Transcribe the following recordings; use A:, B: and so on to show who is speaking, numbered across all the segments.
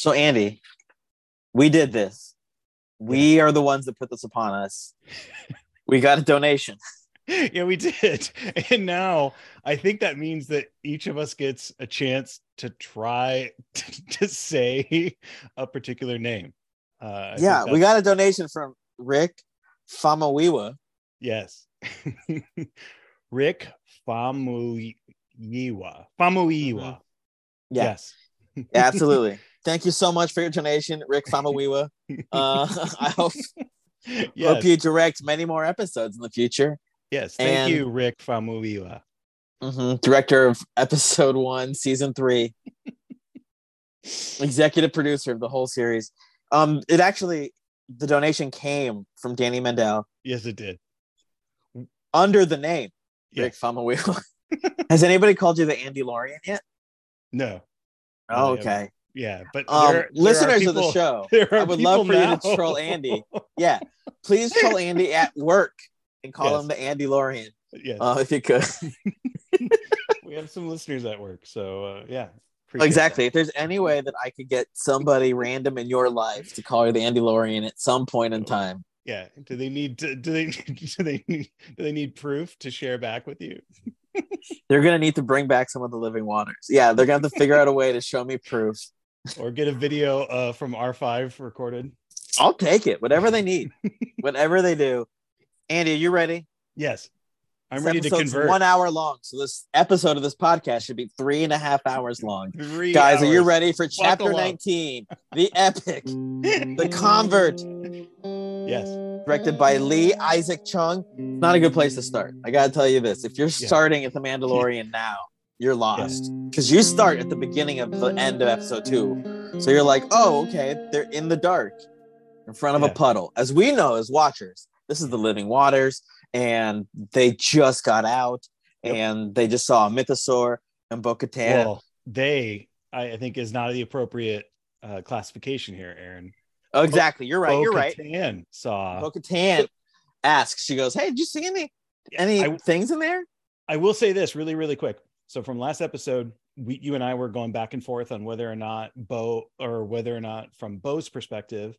A: So Andy, we did this. We are the ones that put this upon us. we got a donation.
B: yeah, we did. And now I think that means that each of us gets a chance to try to, to say a particular name.
A: Uh, yeah, we got a donation from Rick Famawiwa.
B: Yes. Rick Famuyiwa. Famuyiwa. Mm-hmm.
A: Yeah. Yes. yeah, absolutely. Thank you so much for your donation, Rick Famawiwa. Uh, I hope, yes. hope you direct many more episodes in the future.
B: Yes, thank and, you, Rick Famuyiwa.
A: Mm-hmm, director of episode one, season three, executive producer of the whole series. Um, it actually the donation came from Danny Mendel.
B: Yes, it did.
A: Under the name yes. Rick Famuyiwa. Has anybody called you the Andy Lorian yet?
B: No.
A: Oh, okay.
B: Yeah, but
A: um, there, listeners people, of the show, I would love for now. you to troll Andy. Yeah, please troll Andy at work and call yes. him the Andy Lorian.
B: Yes,
A: uh, if you could.
B: we have some listeners at work, so uh, yeah.
A: Exactly. That. If there's any way that I could get somebody random in your life to call you the Andy Lorian at some point in time.
B: Yeah. Do they need to, do they do they need, do they need proof to share back with you?
A: they're gonna need to bring back some of the living waters. Yeah, they're gonna have to figure out a way to show me proof
B: or get a video uh, from R5 recorded.
A: I'll take it. Whatever they need, whatever they do. Andy, are you ready?
B: Yes. I'm this ready to convert.
A: One hour long, so this episode of this podcast should be three and a half hours long. Three Guys, hours. are you ready for chapter 19? The epic, the convert.
B: Yes.
A: Directed by Lee Isaac Chung. Not a good place to start. I gotta tell you this: if you're starting at the Mandalorian now, you're lost because you start at the beginning of the end of episode two. So you're like, oh, okay, they're in the dark in front of yeah. a puddle. As we know as watchers, this is the living waters, and they just got out yep. and they just saw a mythosaur and Bo Katan. Well,
B: they, I think, is not the appropriate uh, classification here, Aaron.
A: Oh, exactly. You're right. You're right.
B: Katan saw
A: Bo Katan asks, she goes, Hey, did you see any any I, things in there?
B: I will say this really, really quick. So from last episode, we, you and I were going back and forth on whether or not Bo, or whether or not from Bo's perspective,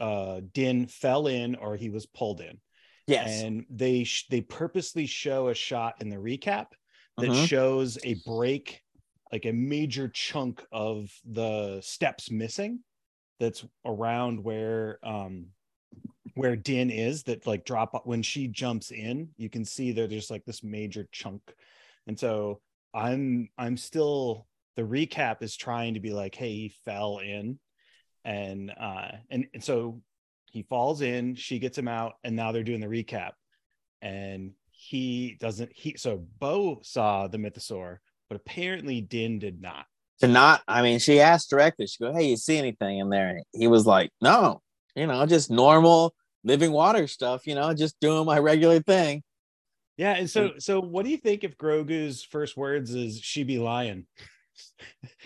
B: uh, Din fell in or he was pulled in.
A: Yes.
B: And they sh- they purposely show a shot in the recap that mm-hmm. shows a break, like a major chunk of the steps missing. That's around where um where Din is. That like drop when she jumps in, you can see that there's like this major chunk, and so I'm I'm still the recap is trying to be like, hey, he fell in, and uh, and and so he falls in, she gets him out, and now they're doing the recap, and he doesn't. He so Bo saw the mythosaur, but apparently Din did not.
A: To not, I mean, she asked directly. She go, "Hey, you see anything in there?" he was like, "No, you know, just normal living water stuff. You know, just doing my regular thing."
B: Yeah, and so so what do you think if Grogu's first words is she be lying?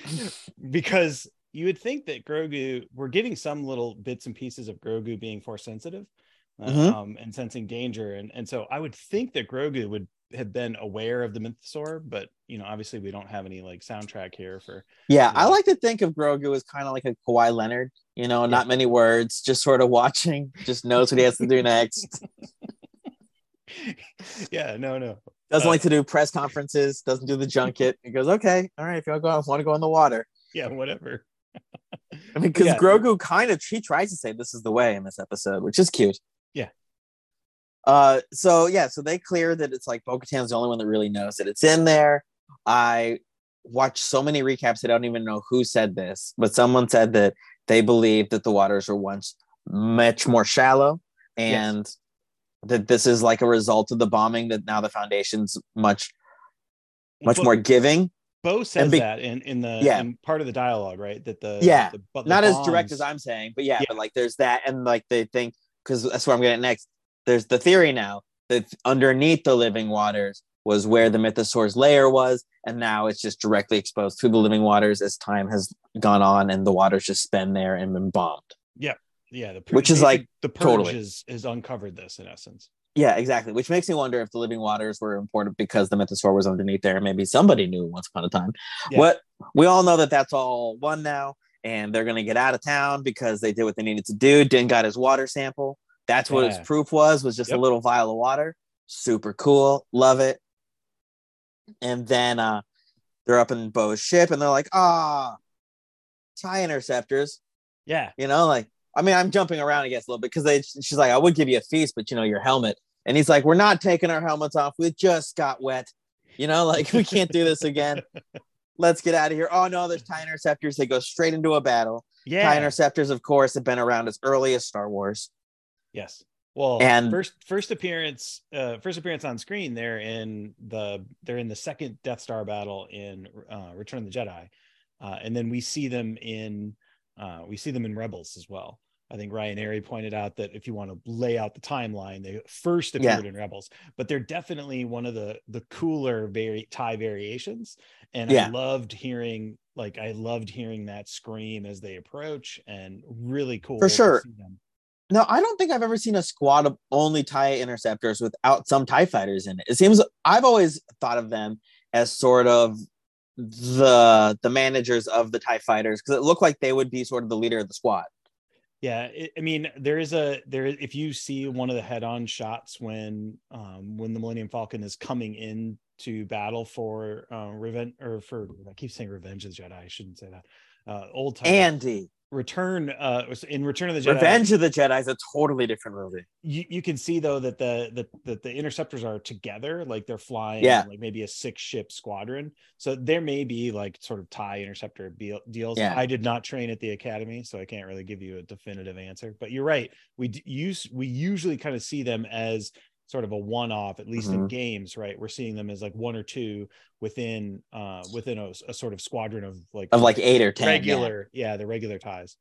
B: because you would think that Grogu, we're getting some little bits and pieces of Grogu being force sensitive mm-hmm. um, and sensing danger. And, and so I would think that Grogu would have been aware of the mythosaur, but you know, obviously we don't have any like soundtrack here for.
A: Yeah,
B: you know.
A: I like to think of Grogu as kind of like a Kawhi Leonard, you know, yeah. not many words, just sort of watching, just knows what he has to do next.
B: yeah, no, no.
A: Doesn't uh, like to do press conferences. Doesn't do the junket. He goes, okay, all right. If you want to go in the water,
B: yeah, whatever.
A: I mean, because yeah. Grogu kind of he tries to say this is the way in this episode, which is cute.
B: Yeah.
A: Uh, so yeah, so they clear that it's like Bo-Katan's the only one that really knows that it's in there. I watched so many recaps. I don't even know who said this, but someone said that they believe that the waters were once much more shallow and yes that this is like a result of the bombing that now the foundation's much much more giving.
B: Bo says be, that in in the yeah. in part of the dialogue right? That the
A: yeah.
B: the,
A: the not bombs, as direct as i'm saying but yeah, yeah, but like there's that and like they think because that's what i'm getting next. There's the theory now that underneath the living waters was where the mythosaur's lair was and now it's just directly exposed to the living waters as time has gone on and the waters just been there and been bombed.
B: Yeah yeah, the
A: purge, which is like
B: the purge totally. is, is uncovered this in essence.
A: Yeah, exactly. Which makes me wonder if the living waters were important because the mythosaur was underneath there. Maybe somebody knew once upon a time. Yeah. What we all know that that's all one now, and they're gonna get out of town because they did what they needed to do. Din got his water sample. That's what
B: Yeah.
A: his proof was, was just
B: Yep.
A: a little vial of water. Super cool. Love it. And then uh they're up in Bo's ship and they're like, ah, tie interceptors.
B: Yeah.
A: You know, like I mean, I'm jumping around, I guess, a little bit because they she's like, I would give you a feast, but you know, your helmet. And he's like, We're not taking our helmets off. We just got wet. You know, like we can't do this again. Let's get out of here. Oh no, there's tie interceptors. They go straight into a battle.
B: Yeah.
A: Tie interceptors, of course, have been around as early as Star Wars.
B: Yes. Well,
A: And-
B: first first appearance uh first appearance on screen they're in the they're in the second Death Star battle in uh Return of the Jedi. Uh and then we see them in uh we see them in Rebels as well. I think Ryan Airy pointed out that if you want to lay out the timeline, they first
A: Yeah.
B: appeared in Rebels, but they're definitely one of the the cooler vari- tie variations. And
A: Yeah.
B: I loved hearing like I loved hearing that scream as they approach and really cool
A: For
B: to
A: sure.
B: see them.
A: No, I don't think I've ever seen a squad of only TIE interceptors without some TIE fighters in it. It seems I've always thought of them as sort of the the managers of the TIE fighters because it looked like they would be sort of the leader of the squad.
B: Yeah, it, I mean, there is a there. If you see one of the head-on shots when um when the Millennium Falcon is coming in to battle for uh, revenge or for I keep saying Revenge of the Jedi. I shouldn't say that. Uh, old time
A: Andy,
B: Return. Uh, in Return of the Jedi.
A: Revenge of the Jedi is a totally different movie.
B: You, you can see though that the that that the interceptors are together, like they're flying,
A: Yeah.
B: like maybe a six ship squadron. So there may be like sort of tie interceptor be- deals.
A: Yeah.
B: I did not train at the academy, so I can't really give you a definitive answer. But you're right. We use we usually kind of see them as sort of a one-off, at least in
A: Mhm.
B: games, right? We're seeing them as like one or two within uh within a, a sort of squadron of like
A: Of like eight or ten.
B: regular, yeah. the regular ties.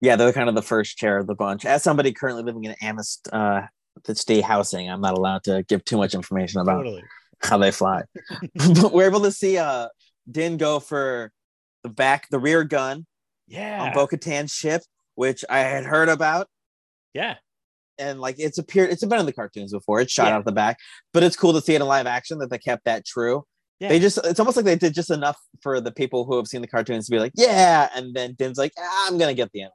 A: Yeah, they're kind of the first chair of the bunch. As somebody currently living in Amist uh the state housing, I'm not allowed to give too much information about
B: Totally.
A: how they fly. but we're able to see uh Din go for the back, the rear gun
B: Yeah.
A: on Bo-Katan's ship, which I had heard about.
B: yeah.
A: And like it's appeared, it's been in the cartoons before. It's shot
B: Yeah.
A: out the back, but it's cool to see it in live action that they kept that true.
B: Yeah.
A: They just, it's almost like they did just enough for the people who have seen the cartoons to be like, yeah. And then Din's like, ah, I'm going to get the N1.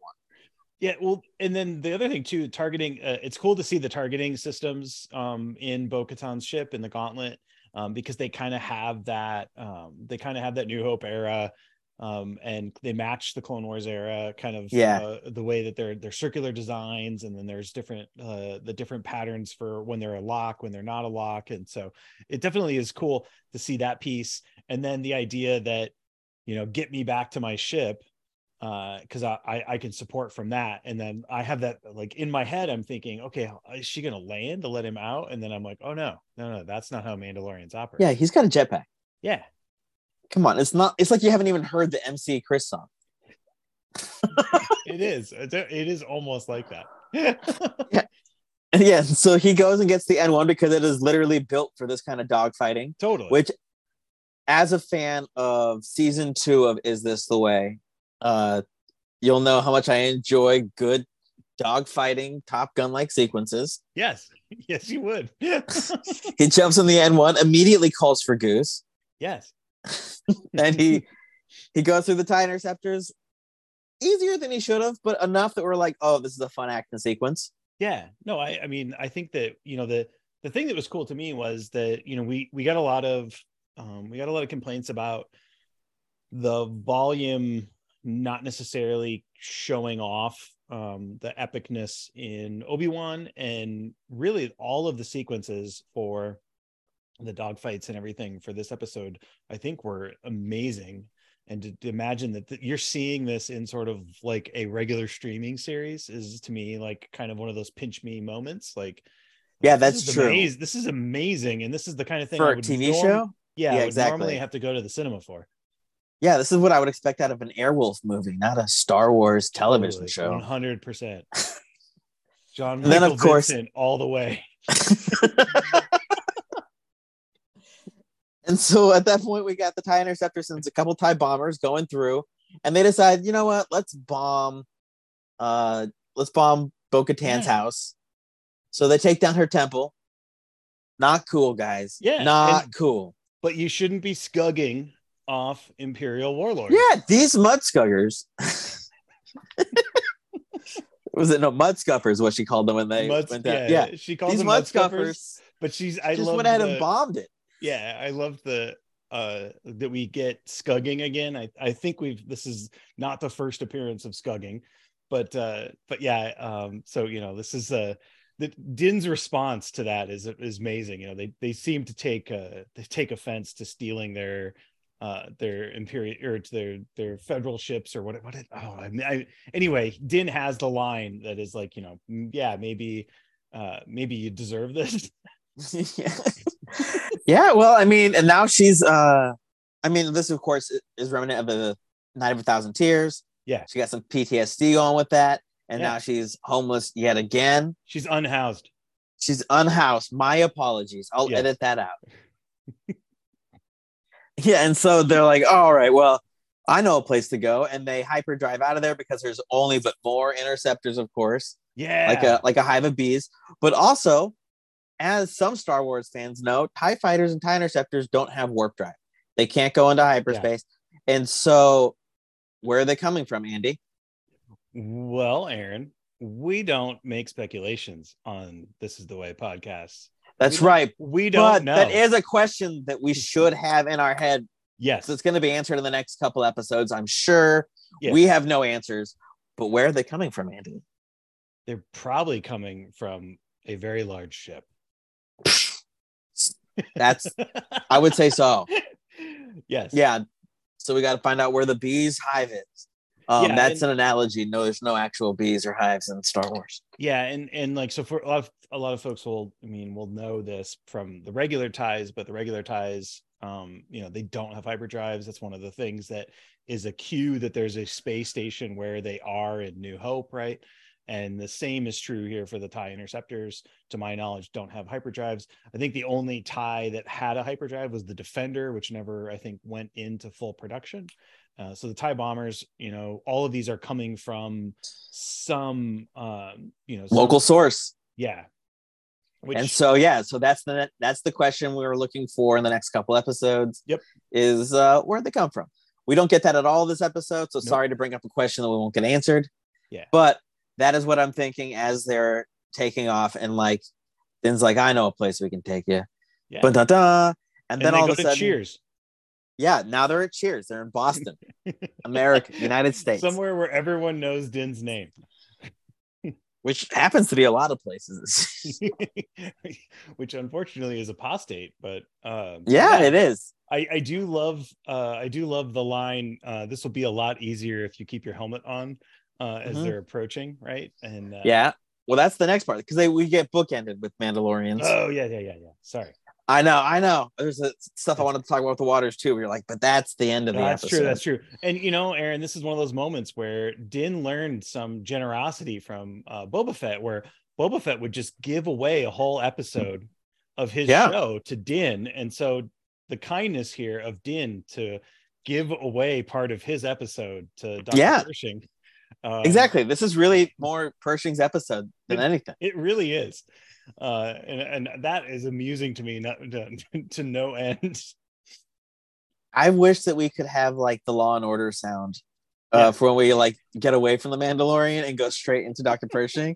B: Yeah, well, and then the other thing too, targeting. Uh, it's cool to see the targeting systems um, in Bo-Katan's ship in the Gauntlet um, because they kind of have that. Um, they kind of have that New Hope era, um, and they match the Clone Wars era, kind of.
A: Yeah.
B: Uh, the way that they're they're circular designs, and then there's different uh, the different patterns for when they're a lock, when they're not a lock, and so it definitely is cool to see that piece, and then the idea that you know get me back to my ship because I, I I can support from that, and then I have that like in my head. I'm thinking, okay, is she gonna land to let him out? And then I'm like, oh no, no, no, that's not how Mandalorians operate.
A: Yeah, he's got a jetpack.
B: yeah,
A: Come on. It's not, it's like you haven't even heard the MC Chris song.
B: it is. It is almost like that.
A: And yeah, so he goes and gets the N1 because it is literally built for this kind of dogfighting.
B: totally.
A: which as a fan of season two of is this the way uh you'll know how much i enjoy good dogfighting top gun like sequences
B: yes, yes, you would.
A: he jumps in the n1 immediately calls for goose
B: yes.
A: and he he goes through the tie interceptors. Easier than he should have but enough that we're like oh this is a fun action sequence.
B: Yeah. No i i mean i think that you know the the thing that was cool to me was that you know we we got a lot of um we got a lot of complaints about the volume not necessarily showing off um the epicness in obi-wan and really all of the sequences for the dogfights and everything for this episode i think were amazing. And to, to imagine that th- you're seeing this in sort of like a regular streaming series is to me like kind of one of those pinch me moments. Like
A: Yeah, that's true.
B: amaz- this is amazing. And this is the kind of thing
A: for a tv
B: norm-
A: show?
B: yeah,
A: Yeah, exactly.
B: normally have to go to the cinema for.
A: Yeah this is what i would expect out of an airwolf movie not a star wars television show.
B: 100 percent. John
A: And then, of course-
B: Vincent all the way
A: And so at that point, we got the TIE interceptors and a couple TIE bombers going through, and they decide, you know what, let's bomb, uh, let's bomb Bo Katan's
B: Yeah.
A: house. So they take down her temple. Not cool, guys.
B: Yeah,
A: Not
B: and-
A: cool.
B: but you shouldn't be scugging off Imperial warlords.
A: Yeah, these mudskuggers. was it no mudscuffers? What she called them when they
B: Muds-
A: went down?
B: yeah,
A: Yeah,
B: she called
A: these
B: them mudscuffers,
A: mudscuffers
B: but she's I
A: just
B: love
A: went ahead
B: the,
A: and bombed it.
B: Yeah i love the uh that we get scugging again. I i think we've this is not the first appearance of scugging but uh but yeah um so you know this is uh the din's response to that is is amazing. You know they they seem to take uh they take offense to stealing their uh their imperial or their their federal ships or what what it, oh I, I anyway din has the line that is like you know "Mm, yeah maybe uh maybe you deserve this.
A: yeah, well, I mean, and now she's uh I mean, this of course is remnant of the Night of a Thousand Tears.
B: Yeah.
A: She got some PTSD going with that, and
B: Yeah.
A: now she's homeless yet again.
B: she's unhoused
A: She's unhoused. My apologies. I'll
B: Yes.
A: edit that out. yeah, and so they're like, all right, well, I know a place to go, and they hyperdrive out of there because there's only but more interceptors, of course,
B: yeah
A: like a like a hive of bees. But also, as some Star Wars fans know, TIE fighters and TIE interceptors don't have warp drive. They can't go into hyperspace. And so where are they coming from, Andy?
B: Well, Aaron, we don't make speculations on This Is the Way podcast.
A: That's
B: We
A: right.
B: We don't
A: But
B: know.
A: that is a question that we should have in our head.
B: yes.
A: So it's going to be answered in the next couple episodes, I'm sure.
B: Yes.
A: We have no answers, but where are they coming from, Andy?
B: They're probably coming from a very large ship.
A: That's, I would say so.
B: yes.
A: Yeah. So we got to find out where the bees hive is. Um,
B: Yeah,
A: that's
B: and-
A: an analogy. No, there's no actual bees or hives in Star Wars.
B: Yeah, and and like so for a lot of a lot of folks will I mean will know this from the regular ties, but the regular ties, um, you know, they don't have hyperdrives. That's one of the things that is a cue that there's a space station where they are in New Hope, right? And the same is true here for the tie interceptors. To my knowledge, don't have hyperdrives. I think the only tie that had a hyperdrive was the Defender, which never I think went into full production. Uh, so the tie bombers, you know, all of these are coming from some, um, you know, some-
A: Local source.
B: yeah. Which,
A: and so yeah, so that's the that's the question we were looking for in the next couple episodes.
B: Yep.
A: Is uh where'd they come from? We don't get that at all this episode, so
B: Nope.
A: sorry to bring up a question that we won't get answered.
B: Yeah.
A: But that is what I'm thinking as they're taking off, and like Din's like, I know a place we can take you.
B: yeah.
A: But da da. And,
B: and
A: then all of a sudden,
B: Cheers,
A: yeah, now they're at Cheers. They're in Boston, America, United States,
B: somewhere where everyone knows Din's name,
A: which happens to be a lot of places.
B: which unfortunately is apostate. But um,
A: yeah, it is.
B: I, I do love uh, I do love the line. Uh, this will be a lot easier if you keep your helmet on uh, as
A: Mhm.
B: they're approaching, right? And uh,
A: Yeah. Well, that's the next part because they we get bookended with Mandalorians.
B: Oh yeah, yeah, yeah, yeah. Sorry.
A: I know, I know. There's a, stuff I wanted to talk about with the waters too. We're like, but that's the end of the
B: No, that's
A: episode.
B: true. That's true. And you know, Aaron, this is one of those moments where Din learned some generosity from uh, Boba Fett, where Boba Fett would just give away a whole episode of his
A: Yeah.
B: show to Din, and so the kindness here of Din to give away part of his episode to Dr.
A: Yeah.
B: Pershing. Um,
A: exactly. This is really more Pershing's episode than
B: It-
A: anything.
B: It really is, uh, and and that is amusing to me, not to, to no end.
A: I wish that we could have like the Law and Order sound uh,
B: Yeah.
A: for when we like get away from the Mandalorian and go straight into Doctor Pershing.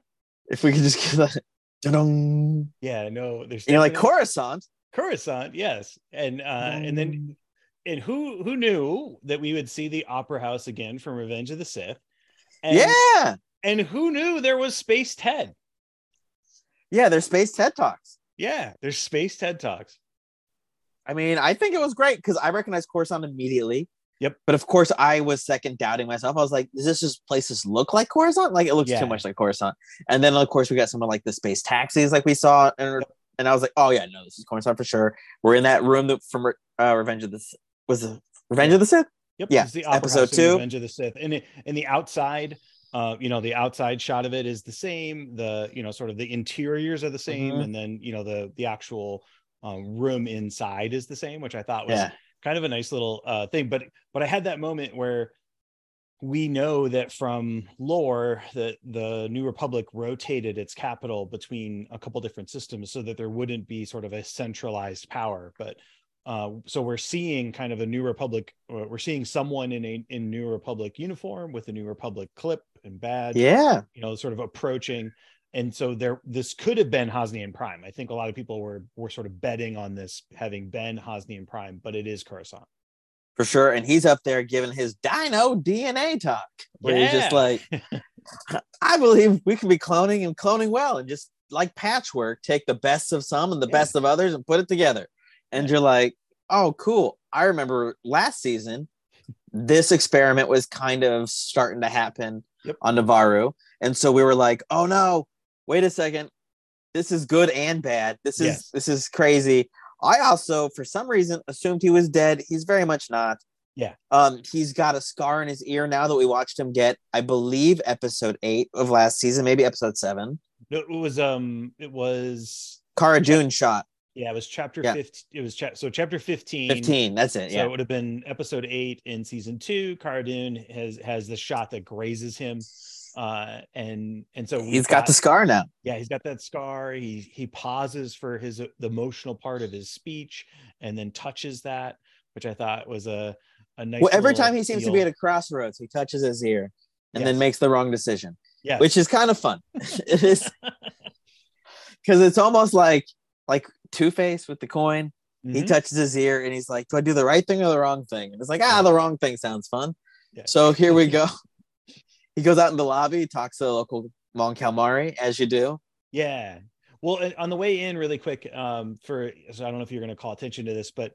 A: if we could just get that, dun-dun.
B: Yeah, no, there's
A: you know, like Coruscant.
B: Coruscant, yes, and uh, and then and who who knew that we would see the Opera House again from Revenge of the Sith? And,
A: yeah,
B: and who knew there was Space Ted?
A: yeah, there's space TED talks.
B: Yeah, there's Space Ted talks.
A: I mean, I think it was great because I recognized Coruscant immediately.
B: Yep.
A: But of course, I was second doubting myself. I was like, does this just places look like Coruscant? Like it looks
B: Yeah.
A: too much like Coruscant. And then of course we got some of like the space taxis like we saw, and, and I was like, oh yeah, no, this is Coruscant for sure. We're in that room that from uh, Revenge of the was it Revenge of the Sith?
B: Yep,
A: Yeah,
B: it's the
A: episode two.
B: Revenge of the Sith, and it, and the outside. Uh, you know, the outside shot of it is the same. The you know, sort of the interiors are the same,
A: Mhm.
B: and then you know the the actual um, room inside is the same, which I thought was
A: Yeah.
B: kind of a nice little uh, thing. But but I had that moment where we know that from lore that the New Republic rotated its capital between a couple different systems so that there wouldn't be sort of a centralized power. But uh, so we're seeing kind of a New Republic. We're seeing someone in a in New Republic uniform with a New Republic clip and badge.
A: Yeah,
B: you know, sort of approaching. And so there, this could have been Hosnian Prime. I think a lot of people were were sort of betting on this having been Hosnian Prime, but it is Coruscant
A: for sure. And he's up there giving his Dino DNA talk, where yeah. he's just like, "I believe we can be cloning and cloning well, and just like patchwork, take the best of some and the yeah. best of others and put it together." And you're like, oh, cool. I remember last season, this experiment was kind of starting to happen yep. on Nevarro. And so we were like, oh no, wait a second. This is good and bad. This is yes. this is crazy. I also, for some reason, assumed he was dead. He's very much not.
B: Yeah.
A: Um, he's got a scar in his ear now that we watched him get, I believe, episode eight of last season, maybe episode seven.
B: No, it was um, it was
A: Cara Dune shot.
B: Yeah, it was chapter yeah. 15. It was cha- so chapter 15.
A: 15, that's it. Yeah.
B: So it would have been episode eight in season two. Cara Dune has has the shot that grazes him. Uh and and so
A: he's got, got, the scar now.
B: Yeah, he's got that scar. He he pauses for his the emotional part of his speech and then touches that, which I thought was a a nice
A: Well, every time he seems to be at a crossroads, he touches his ear and yes. then makes the wrong decision. Yeah. Which is kind of fun. it is because it's almost like like Two Face with the coin. Mm-hmm. He touches his ear and he's like, "Do I do the right thing or the wrong thing?" And it's like, "Ah, the wrong thing sounds fun." Yeah. So here we go. he goes out in the lobby, talks to the local Mon Calamari, as you do.
B: Yeah. Well, on the way in, really quick, um, for so I don't know if you're going to call attention to this, but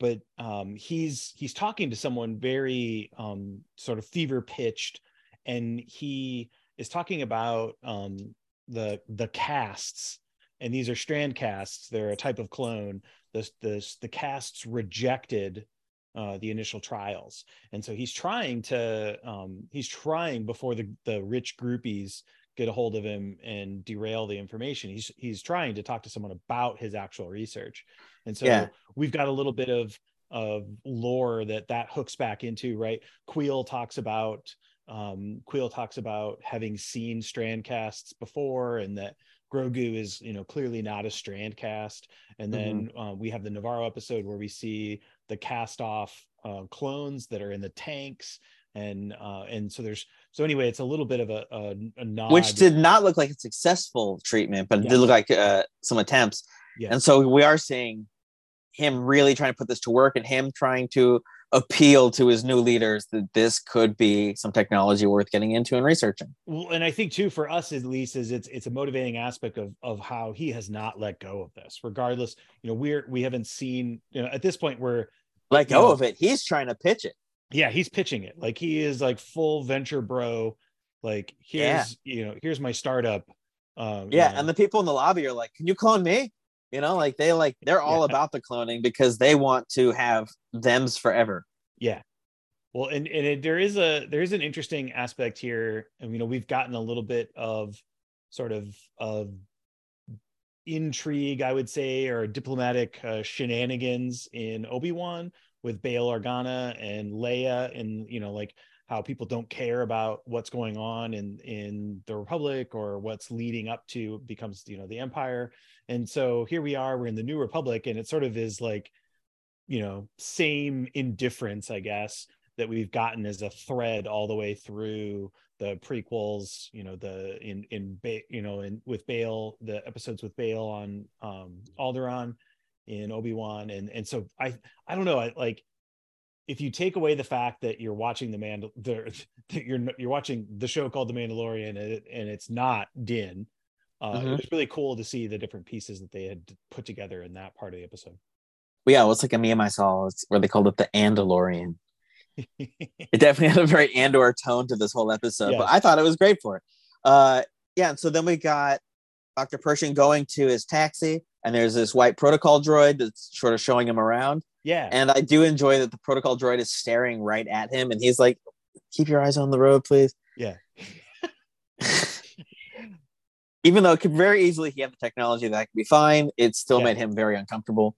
B: but um, he's he's talking to someone very um, sort of fever pitched, and he is talking about um, the the casts and these are strand casts. They're a type of clone. The the the casts rejected uh, the initial trials, and so he's trying to um, he's trying before the the rich groupies get a hold of him and derail the information. He's he's trying to talk to someone about his actual research, and so yeah. we've got a little bit of of lore that that hooks back into. Right, Kuiil talks about um, Kuiil talks about having seen strand casts before, and that Grogu is, you know, clearly not a strand cast. And then mm-hmm. uh, we have the Nevarro episode where we see the cast off uh, clones that are in the tanks. And uh, and so there's so anyway, it's a little bit of a, a, a nod.
A: Which did not look like a successful treatment, but it did look like uh, some attempts. Yeah. And so we are seeing him really trying to put this to work and him trying to appeal to his new leaders that this could be some technology worth getting into and researching.
B: Well, and I think too for us at least is it's it's a motivating aspect of of how he has not let go of this. Regardless, you know, we're we haven't seen, you know, at this point we're
A: let go know, of it. He's trying to pitch it.
B: Yeah, he's pitching it. Like he is like full venture bro. Like here's, yeah. you know, here's my startup.
A: Um, yeah, you know. and the people in the lobby are like, "Can you clone me?" You know, like they like they're all yeah. about the cloning because they want to have them's forever.
B: Yeah. Well, and, and it, there is a there is an interesting aspect here. And you know, we've gotten a little bit of sort of of intrigue, I would say, or diplomatic uh, shenanigans in Obi Wan with Bail Organa and Leia, and you know, like how people don't care about what's going on in in the Republic or what's leading up to becomes you know the Empire and so here we are, we're in the New Republic, and it sort of is like, you know, same indifference, I guess, that we've gotten as a thread all the way through the prequels, you know, the in in you know, in with Bail, the episodes with Bail on um Alderaan in Obi-Wan. And and so I I don't know, I like if you take away the fact that you're watching the man the, that you're you're watching the show called The Mandalorian and, it, and it's not Din, uh, mm-hmm. it was really cool to see the different pieces that they had put together in that part of the episode.
A: Well, yeah, it was like a meme I saw where they called it the Andalorian. it definitely had a very Andor tone to this whole episode, yes. but I thought it was great for it. Uh, yeah, and so then we got Dr. Pershing going to his taxi, and there's this white protocol droid that's sort of showing him around.
B: Yeah.
A: And I do enjoy that the protocol droid is staring right at him, and he's like, "Keep your eyes on the road, please."
B: Yeah.
A: Even though it could very easily he had the technology that could be fine, it still yeah. made him very uncomfortable.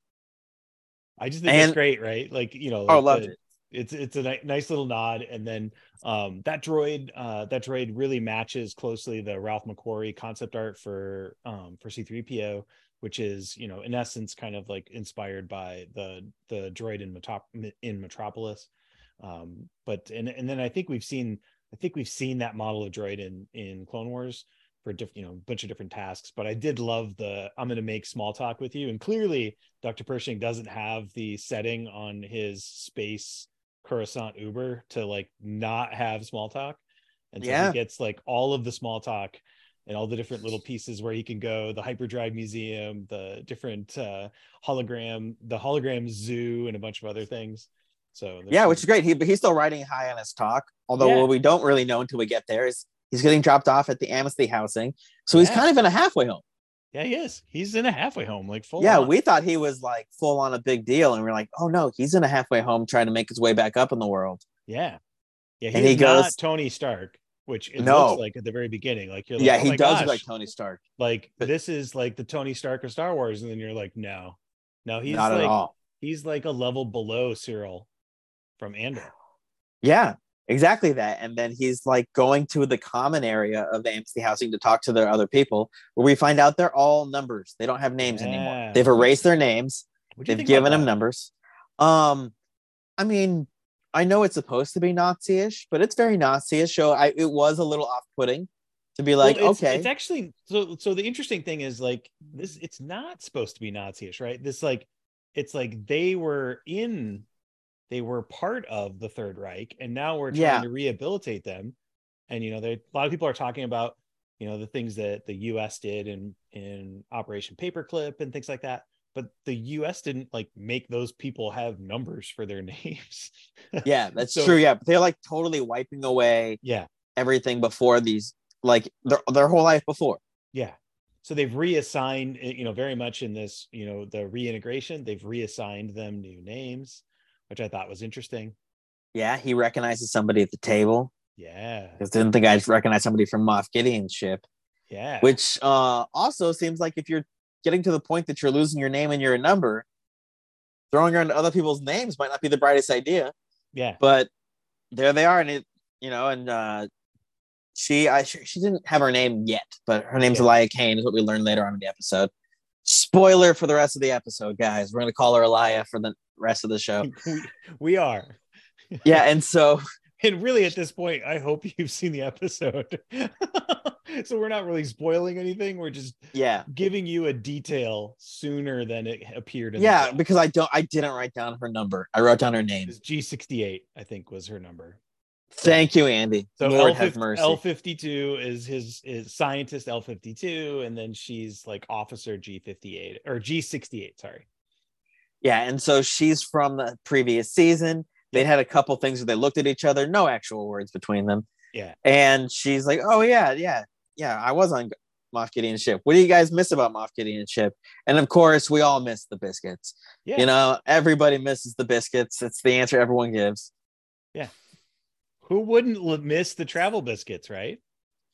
B: I just think and, it's great, right? Like you know,
A: oh, like oh, loved
B: the,
A: it.
B: It's it's a ni- nice little nod, and then um, that droid uh, that droid really matches closely the Ralph McQuarrie concept art for um, for C3PO, which is you know in essence kind of like inspired by the the droid in Metrop- in Metropolis. Um, but and and then I think we've seen I think we've seen that model of droid in in Clone Wars for different, you know, a bunch of different tasks. But I did love the I'm going to make small talk with you. And clearly, Dr. Pershing doesn't have the setting on his space Coruscant Uber to like not have small talk. And so yeah. he gets like all of the small talk and all the different little pieces where he can go the hyperdrive museum the different uh hologram the hologram zoo and a bunch of other things so
A: yeah which is great he but he's still riding high on his talk although yeah. what we don't really know until we get there is He's getting dropped off at the Amnesty housing. So he's kind of in a halfway home.
B: Yeah, he is. He's in a halfway home, like full.
A: Yeah,
B: on.
A: we thought he was like full on a big deal, and we're like, oh no, he's in a halfway home trying to make his way back up in the world.
B: Yeah, yeah. He and he goes Tony Stark, which it no. looks like at the very beginning. Like you're like,
A: yeah,
B: oh
A: he does look like Tony Stark.
B: Like but, this is like the Tony Stark of Star Wars, and then you're like, no, no, he's not like, at all. He's like a level below Syril from Andor.
A: Yeah, exactly that and then he's like going to the common area of the amnesty housing to talk to their other people where we find out they're all numbers. They don't have names yeah. anymore they've erased their names. They've given them numbers. Um i mean i know it's supposed to be nazi-ish but it's very nazi-ish so I, it was a little off-putting to be like
B: well, it's,
A: okay.
B: it's actually so so the interesting thing is like this it's not supposed to be nazi-ish right? This like it's like they were in they were part of the Third Reich, and now we're trying yeah. to rehabilitate them. And you know, they, a lot of people are talking about you know the things that the U.S. did in in Operation Paperclip and things like that. But the U.S. didn't like make those people have numbers for their names.
A: yeah, that's so, true. Yeah, but they're like totally wiping away.
B: Yeah,
A: everything before these, like their their whole life before.
B: Yeah, so they've reassigned eh, you know very much in this you know the reintegration they've reassigned them new names which I thought was interesting.
A: Yeah, he recognizes somebody at the table.
B: Yeah.
A: Because didn't think I'd recognize somebody from Moff Gideon's ship.
B: Yeah.
A: Which uh, also seems like if you're getting to the point that you're losing your name and your number, throwing around other people's names might not be the brightest idea.
B: Yeah.
A: But there they are, and it, you know, and uh, she, I, she didn't have her name yet, but her name's yeah. Elia Kane, is what we learned later on in the episode. Spoiler for the rest of the episode, guys. We're gonna call her Elia for the rest of the show.
B: we are.
A: yeah, and so
B: and really at this point, I hope you've seen the episode. so we're not really spoiling anything. We're just
A: yeah
B: giving you a detail sooner than it appeared.
A: yeah, because I don't, I didn't write down her number. I wrote down her name.
B: G sixty eight, I think, was her number.
A: Thank you, Andy.
B: So Lord L, L fifty two is his is scientist L fifty two, and then she's like officer G fifty eight or G sixty eight. Sorry.
A: Yeah, and so she's from the previous season. They had a couple things where they looked at each other, no actual words between them.
B: Yeah.
A: And she's like, "Oh yeah, yeah, yeah. I was on Moff Gideon's ship. What do you guys miss about Moff Gideon's ship?" And of course, we all miss the biscuits. Yeah. You know, everybody misses the biscuits. It's the answer everyone gives.
B: Yeah. Who wouldn't miss the travel biscuits, right?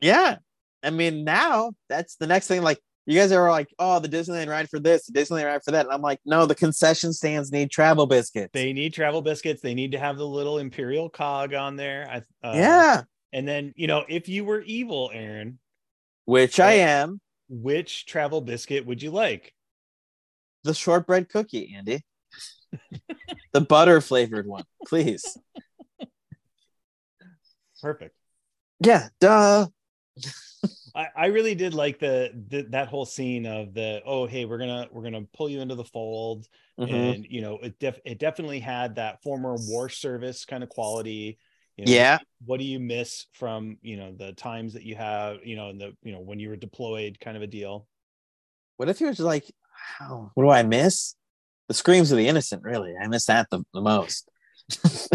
A: Yeah. I mean, now that's the next thing. Like, you guys are like, oh, the Disneyland ride for this, the Disneyland ride for that. And I'm like, no, the concession stands need travel biscuits.
B: They need travel biscuits. They need to have the little Imperial cog on there.
A: Uh, yeah.
B: And then, you know, if you were evil, Aaron,
A: which I am,
B: which travel biscuit would you like?
A: The shortbread cookie, Andy. the butter flavored one, please.
B: Perfect.
A: Yeah, duh.
B: I, I really did like the, the, that whole scene of the oh hey we're gonna we're gonna pull you into the fold. Mm-hmm. and you know it def it definitely had that former war service kind of quality
A: you know, yeah.
B: what do you miss from you know the times that you have you know the you know when you were deployed kind of a deal?
A: What if you're just like what do i miss? The screams of the innocent really. I miss that the, the most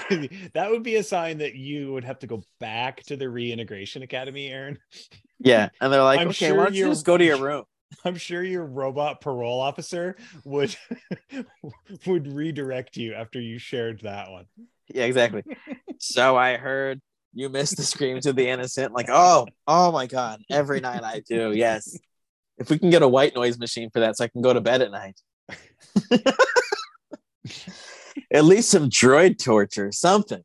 B: that would be a sign that you would have to go back to the reintegration academy, Aaron.
A: Yeah, and they're like, I'm okay, sure why don't you just go to your room?
B: I'm sure your robot parole officer would would redirect you after you shared that one.
A: Yeah, exactly. so I heard you missed the screams of the innocent. Like, oh, oh my god, every night I do. Yes, if we can get a white noise machine for that, so I can go to bed at night at least some droid torture, something.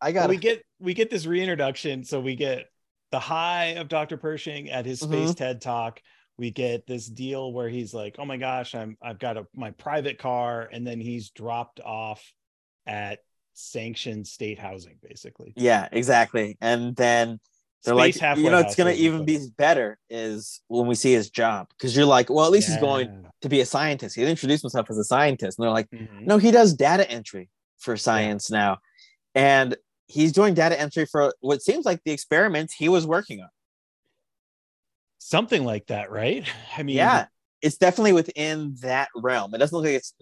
A: I got.
B: Well, we get we get this reintroduction, so we get the high of Dr. Pershing at his space mm-hmm. TED talk. we get this deal where he's like, "Oh my gosh, I'm I've got a, my private car," and then he's dropped off at sanctioned state housing, basically.
A: Yeah, exactly. And then they're
B: Space
A: like, you know, it's gonna even be better is when we see his job because you're like, well, at least he's going to be a scientist. He introduced himself as a scientist, and they're like,
B: Mhm.
A: no, he does data entry for science now, and he's doing data entry for what seems like the experiments he was working on.
B: Something like that, right? I mean,
A: yeah, it's definitely within that realm. It doesn't look like it's.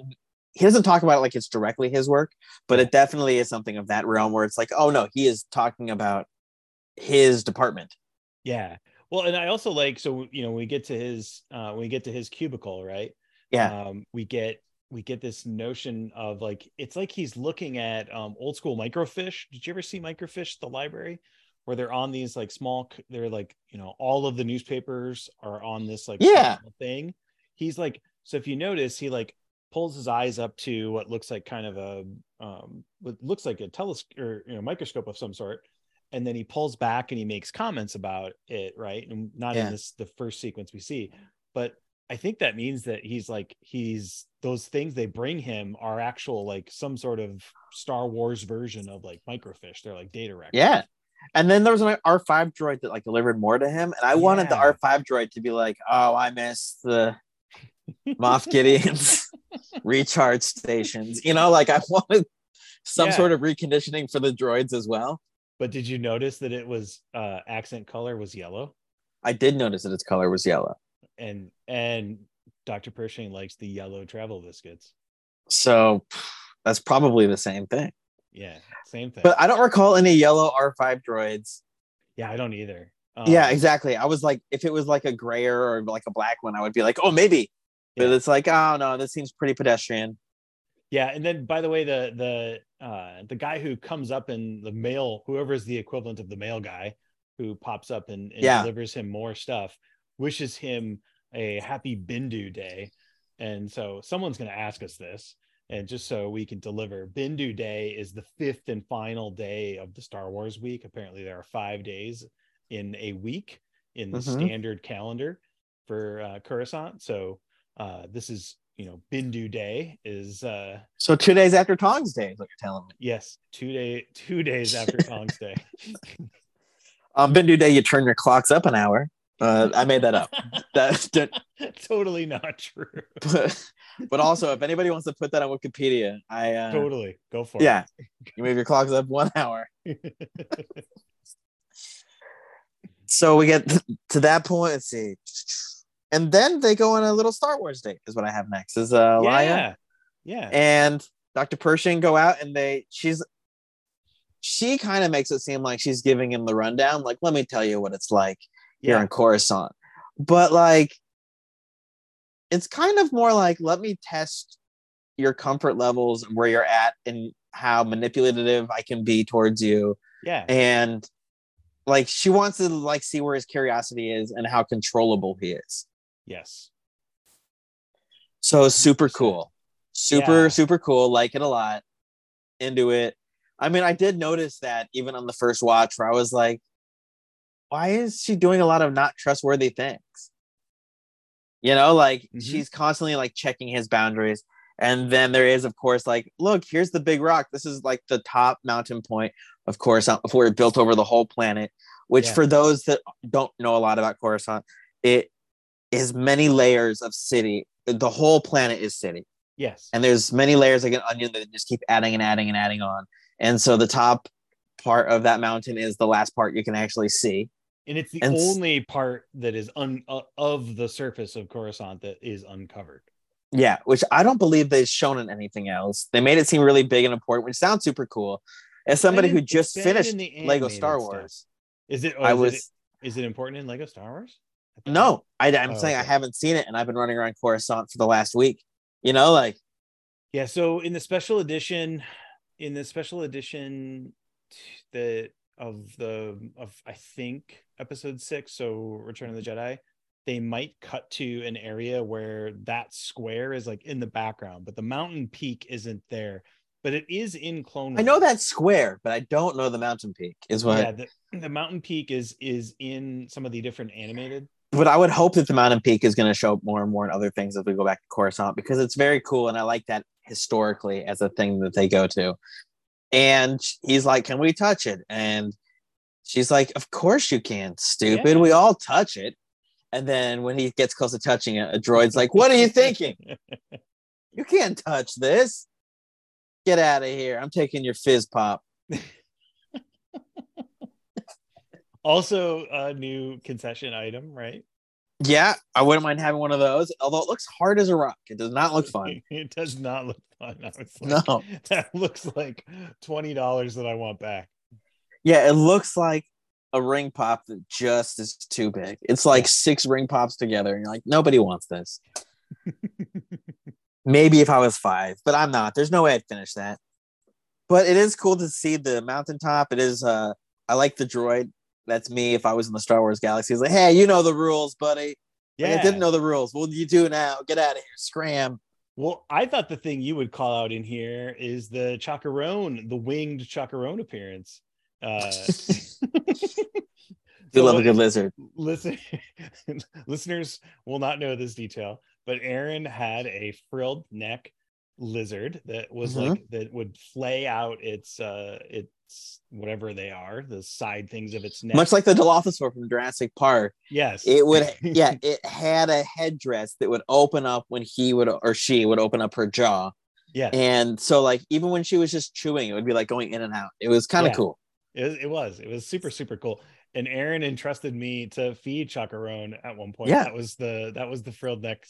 A: He doesn't talk about it like it's directly his work, but it definitely is something of that realm where it's like, oh no, he is talking about his department.
B: Yeah. Well, and I also like so you know we get to his uh when we get to his cubicle, right?
A: Yeah.
B: Um we get we get this notion of like it's like he's looking at um old school microfiche. Did you ever see microfiche the library where they're on these like small they're like, you know, all of the newspapers are on this like
A: Yeah.
B: thing. He's like so if you notice he like pulls his eyes up to what looks like kind of a um what looks like a telescope or you know microscope of some sort and then he pulls back and he makes comments about it right and not
A: Yeah.
B: in this the first sequence we see but i think that means that he's like he's those things they bring him are actual like some sort of star wars version of like microfiche they're like data records
A: Yeah. And then there was an R5 droid that like delivered more to him. And I wanted the R5 droid to be like, oh, I miss the Moff Gideon's recharge stations. You know, like I wanted some
B: Yeah.
A: sort of reconditioning for the droids as well.
B: But did you notice that it was uh accent color was yellow
A: I did notice that its color was yellow.
B: and and dr pershing likes the yellow travel biscuits
A: So that's probably the same thing.
B: yeah same thing
A: But I don't recall any yellow R5 droids.
B: yeah i don't either um,
A: yeah, exactly. I was like, if it was like a grayer or like a black one, I would be like, oh, maybe. But
B: Yeah.
A: it's like, oh no, this seems pretty pedestrian.
B: Yeah, and then by the way, the the uh the guy who comes up in the mail, whoever is the equivalent of the mail guy who pops up and, and
A: Yeah.
B: delivers him more stuff, wishes him a happy Benduday. And so someone's gonna ask us this, and just so we can deliver, Benduday is the fifth and final day of the Star Wars week. Apparently, there are five days in a week in the
A: Mhm.
B: standard calendar for uh, Coruscant. So uh, this is you know Benduday is uh,
A: So two days after Taungsday is what you're telling me.
B: Yes, two day, two days after Taungsday.
A: On Benduday, you turn your clocks up an hour. Uh, I made that up. That's that-
B: totally not true.
A: but, but also, if anybody wants to put that on Wikipedia, I uh,
B: Totally, go for it.
A: yeah, you move your clocks up one hour. So we get to that point. Let's see, and then they go on a little Star Wars date. Is what I have next. Is uh, Elia
B: yeah, yeah,
A: and Dr. Pershing go out, and they she's she kind of makes it seem like she's giving him the rundown. Like, let me tell you what it's like here
B: yeah,
A: in Coruscant. But like, it's kind of more like, let me test your comfort levels and where you're at and how manipulative I can be towards you.
B: yeah,
A: And like, she wants to like see where his curiosity is and how controllable he is.
B: Yes,
A: So super cool. Super,
B: Yeah.
A: super cool. Like it a lot. Into it. I mean, I did notice that even on the first watch where I was like, why is she doing a lot of not trustworthy things? You know, like
B: Mhm.
A: she's constantly like checking his boundaries. And then there is, of course, like, look, here's the big rock. This is like the top mountain point, of course, before it built over the whole planet. Which,
B: Yeah.
A: for those that don't know a lot about Coruscant, it is many layers of city. The whole planet is city
B: yes,
A: and there's many layers like an onion that just keep adding and adding and adding on and so the top part of that mountain is the last part you can actually see
B: and it's the
A: and
B: only part that is un uh, of the surface of Coruscant that is uncovered.
A: yeah which i don't believe they've shown in anything else they made it seem really big and important which sounds super cool as somebody who just finished
B: the
A: lego star
B: stuff.
A: wars
B: Is it? oh,
A: i
B: is
A: was
B: It, is it important in Lego Star Wars?
A: No I, i'm
B: Oh,
A: saying i haven't seen it and i've been running around coruscant for the last week you know like
B: Yeah, so in the special edition, in the special edition the of the of I think episode six, so Return of the Jedi, they might cut to an area where that square is like in the background, but the mountain peak isn't there. But it is in Clone
A: i know that square but i don't know the mountain peak is what
B: yeah, the, the mountain peak is is in some of the different animated.
A: But I would hope that the mountain peak is going to show up more and more in other things as we go back to Coruscant because it's very cool and I like that historically as a thing that they go to. And he's like, "Can we touch it?" And she's like, "Of course you can, stupid.
B: Yeah.
A: We all touch it." And then when he gets close to touching it, a droid's like, "What are you thinking? You can't touch this. Get out of here. I'm taking your fizz pop."
B: Also a new concession item, right?
A: Yeah, I wouldn't mind having one of those. Although it looks hard as a rock, it does not look fun.
B: It does not look fun. Like,
A: No.
B: that looks like twenty dollars that I want back.
A: Yeah, it looks like a ring pop that just is too big. It's like six ring pops together, and you're like, nobody wants this. Maybe if I was five, but I'm not. There's no way I'd finish that. But it is cool to see the mountaintop. It is. uh I like the droid. That's me. If I was in the Star Wars galaxy, it's like, hey, you know the rules, buddy. Like,
B: Yeah,
A: I didn't know the rules. What do you do now? Get out of here. Scram.
B: Well, I thought the thing you would call out in here is the chacarone, the winged chacarone appearance. Uh,
A: Do
B: so
A: love a good lizard.
B: listen, listeners will not know this detail, but Aaron had a frilled neck lizard that was
A: Mhm.
B: like that would flay out its uh its whatever they are, the side things of its neck.
A: Much like the Dilophosaur from Jurassic Park,
B: yes,
A: it would yeah it had a headdress that would open up when he would or she would open up her jaw
B: yeah.
A: and so like even when she was just chewing it would be like going in and out it was kind of
B: Yeah.
A: cool
B: It, it was. It was super super cool. And Aaron entrusted me to feed Chacarone at one point.
A: Yeah.
B: That was the that was the frilled neck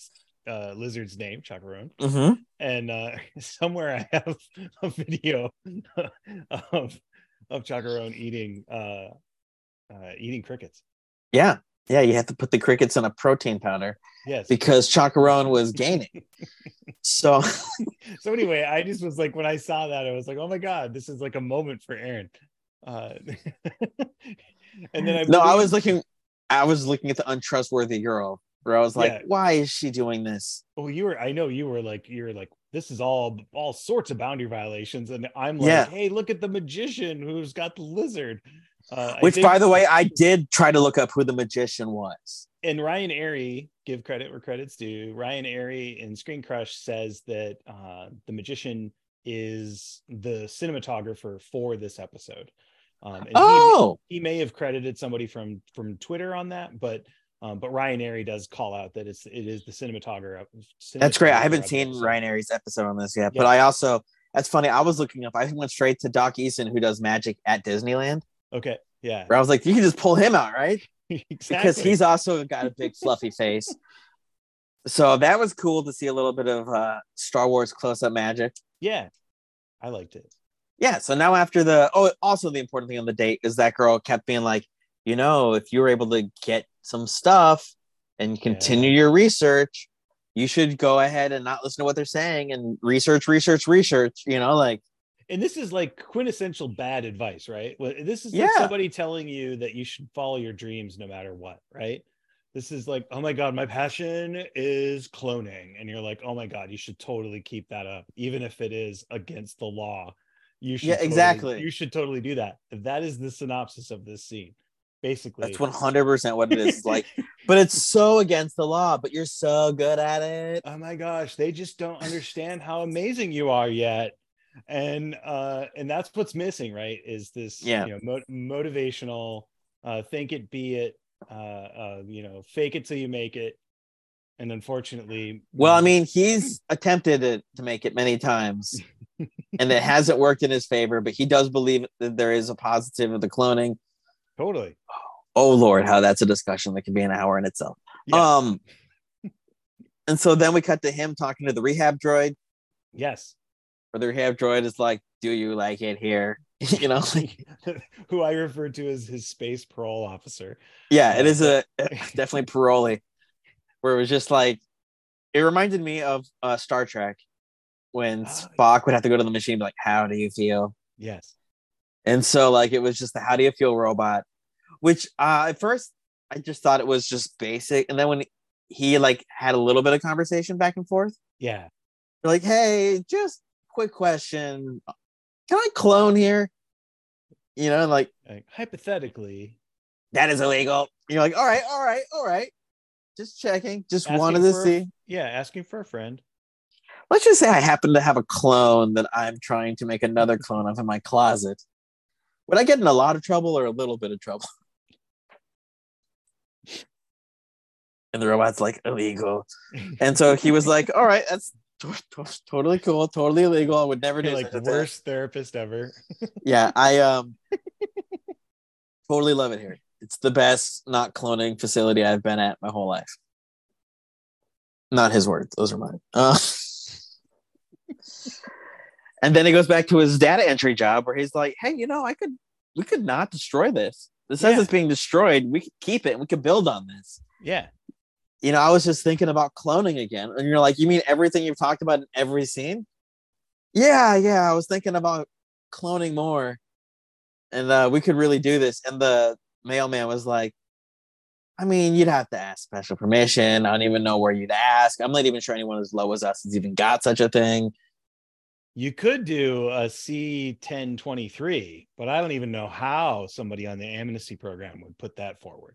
B: uh, lizard's name, Chacarone.
A: mm-hmm.
B: And uh, somewhere I have a video of of Chacarone eating uh, uh, eating crickets.
A: yeah yeah you have to put the crickets in a protein powder
B: Yes.
A: because chacarone was gaining so
B: so anyway, I just was like when I saw that, I was like, oh my god, this is like a moment for Aaron. Uh, and then I
A: no i was looking i was looking at the untrustworthy girl where i was like
B: Yeah.
A: why is she doing this
B: Well, you were. I know you were like. you're like. This is all all sorts of boundary violations, and I'm like,
A: Yeah.
B: hey, look at the magician who's got the lizard. Uh,
A: which
B: think-
A: by the way i did try to look up who the magician was
B: and Ryan Arey, give credit where credit's due. Ryan Arey in Screen Crush says that uh, the magician is the cinematographer for this episode. Um, and he-
A: oh
B: he, may have credited somebody from from Twitter on that, but um, but Ryan Arey does call out that it's it is the cinematographer.
A: That's great. I haven't seen
B: episode.
A: Ryan Arey's episode on this yet,
B: Yeah.
A: but I also that's funny. I was looking up. I went straight to Doc Eason, who does magic at Disneyland.
B: Okay, yeah,
A: Where I was like, you can just pull him out, right?
B: exactly.
A: Because he's also got a big fluffy face. So that was cool to see a little bit of uh, Star Wars close-up magic.
B: Yeah, I liked it.
A: Yeah. So now after the oh, also the important thing on the date is that girl kept being like, you know, if you were able to get some stuff and continue your research, you should go ahead and not listen to what they're saying and research, research, research. You know, like
B: And this is like quintessential bad advice, right? This is like
A: Yeah.
B: somebody telling you that you should follow your dreams no matter what, right? This is like, oh my God, my passion is cloning. And you're like, oh my God, you should totally keep that up, even if it is against the law. You should
A: Yeah,
B: totally-
A: exactly.
B: You should totally do that. That is the synopsis of this scene. Basically,
A: that's one hundred percent what it is. Like, but it's so against the law, but you're so good at it.
B: oh my gosh they just don't understand how amazing you are yet and uh and that's what's missing right is this
A: Yeah.
B: you know mo- motivational uh think it be it uh uh you know fake it till you make it and unfortunately
A: Well, I mean, he's attempted it to make it many times, and it hasn't worked in his favor. But he does believe that there is a positive of the cloning.
B: Totally
A: Oh Lord, how that's a discussion that can be an hour in itself. Um, and so then we cut to him talking to the rehab droid.
B: yes
A: Where the rehab droid is like, "Do you like it here?" you know, like,
B: who i refer to as his space parole officer
A: yeah, it is a definitely parolee. Where it was just like, it reminded me of uh, Star Trek when
B: Oh,
A: Spock would have to go to the machine, and be like, "How do you feel?"
B: yes
A: And so like it was just the how do you feel robot, which uh, at first I just thought it was just basic, and then when he like had a little bit of conversation back and forth,
B: yeah
A: like, "Hey, just quick question, can I clone here?" You know, like
B: like, hypothetically
A: that is illegal. You're like, "All right, all right, all right." Just checking. Just wanted to
B: for a-
A: see.
B: Yeah, asking for a friend.
A: Let's just say I happen to have a clone that I'm trying to make another clone of in my closet. Would I get in a lot of trouble or a little bit of trouble? And the robot's like illegal. And so he was like, all right, that's to- to- totally cool, totally illegal. I would never do
B: You're like the
A: a thing."
B: worst therapist ever.
A: Yeah, I um totally love it here. It's the best not cloning facility I've been at my whole life. Not his words; those are mine. Uh, and then he goes back to his data entry job, where he's like, "Hey, you know, I could, we could not destroy this. This says
B: Yeah.
A: it's being destroyed. We could keep it. and We could build on this."
B: Yeah.
A: You know, I was just thinking about cloning again, and you're like, "You mean everything you've talked about in every scene?" Yeah, yeah. I was thinking about cloning more and uh, we could really do this. And the mailman was like, I mean, you'd have to ask special permission. I don't even know where you'd ask. I'm not even sure anyone as low as us has even got such a thing.
B: You could do a C1023, but I don't even know how somebody on the amnesty program would put that forward.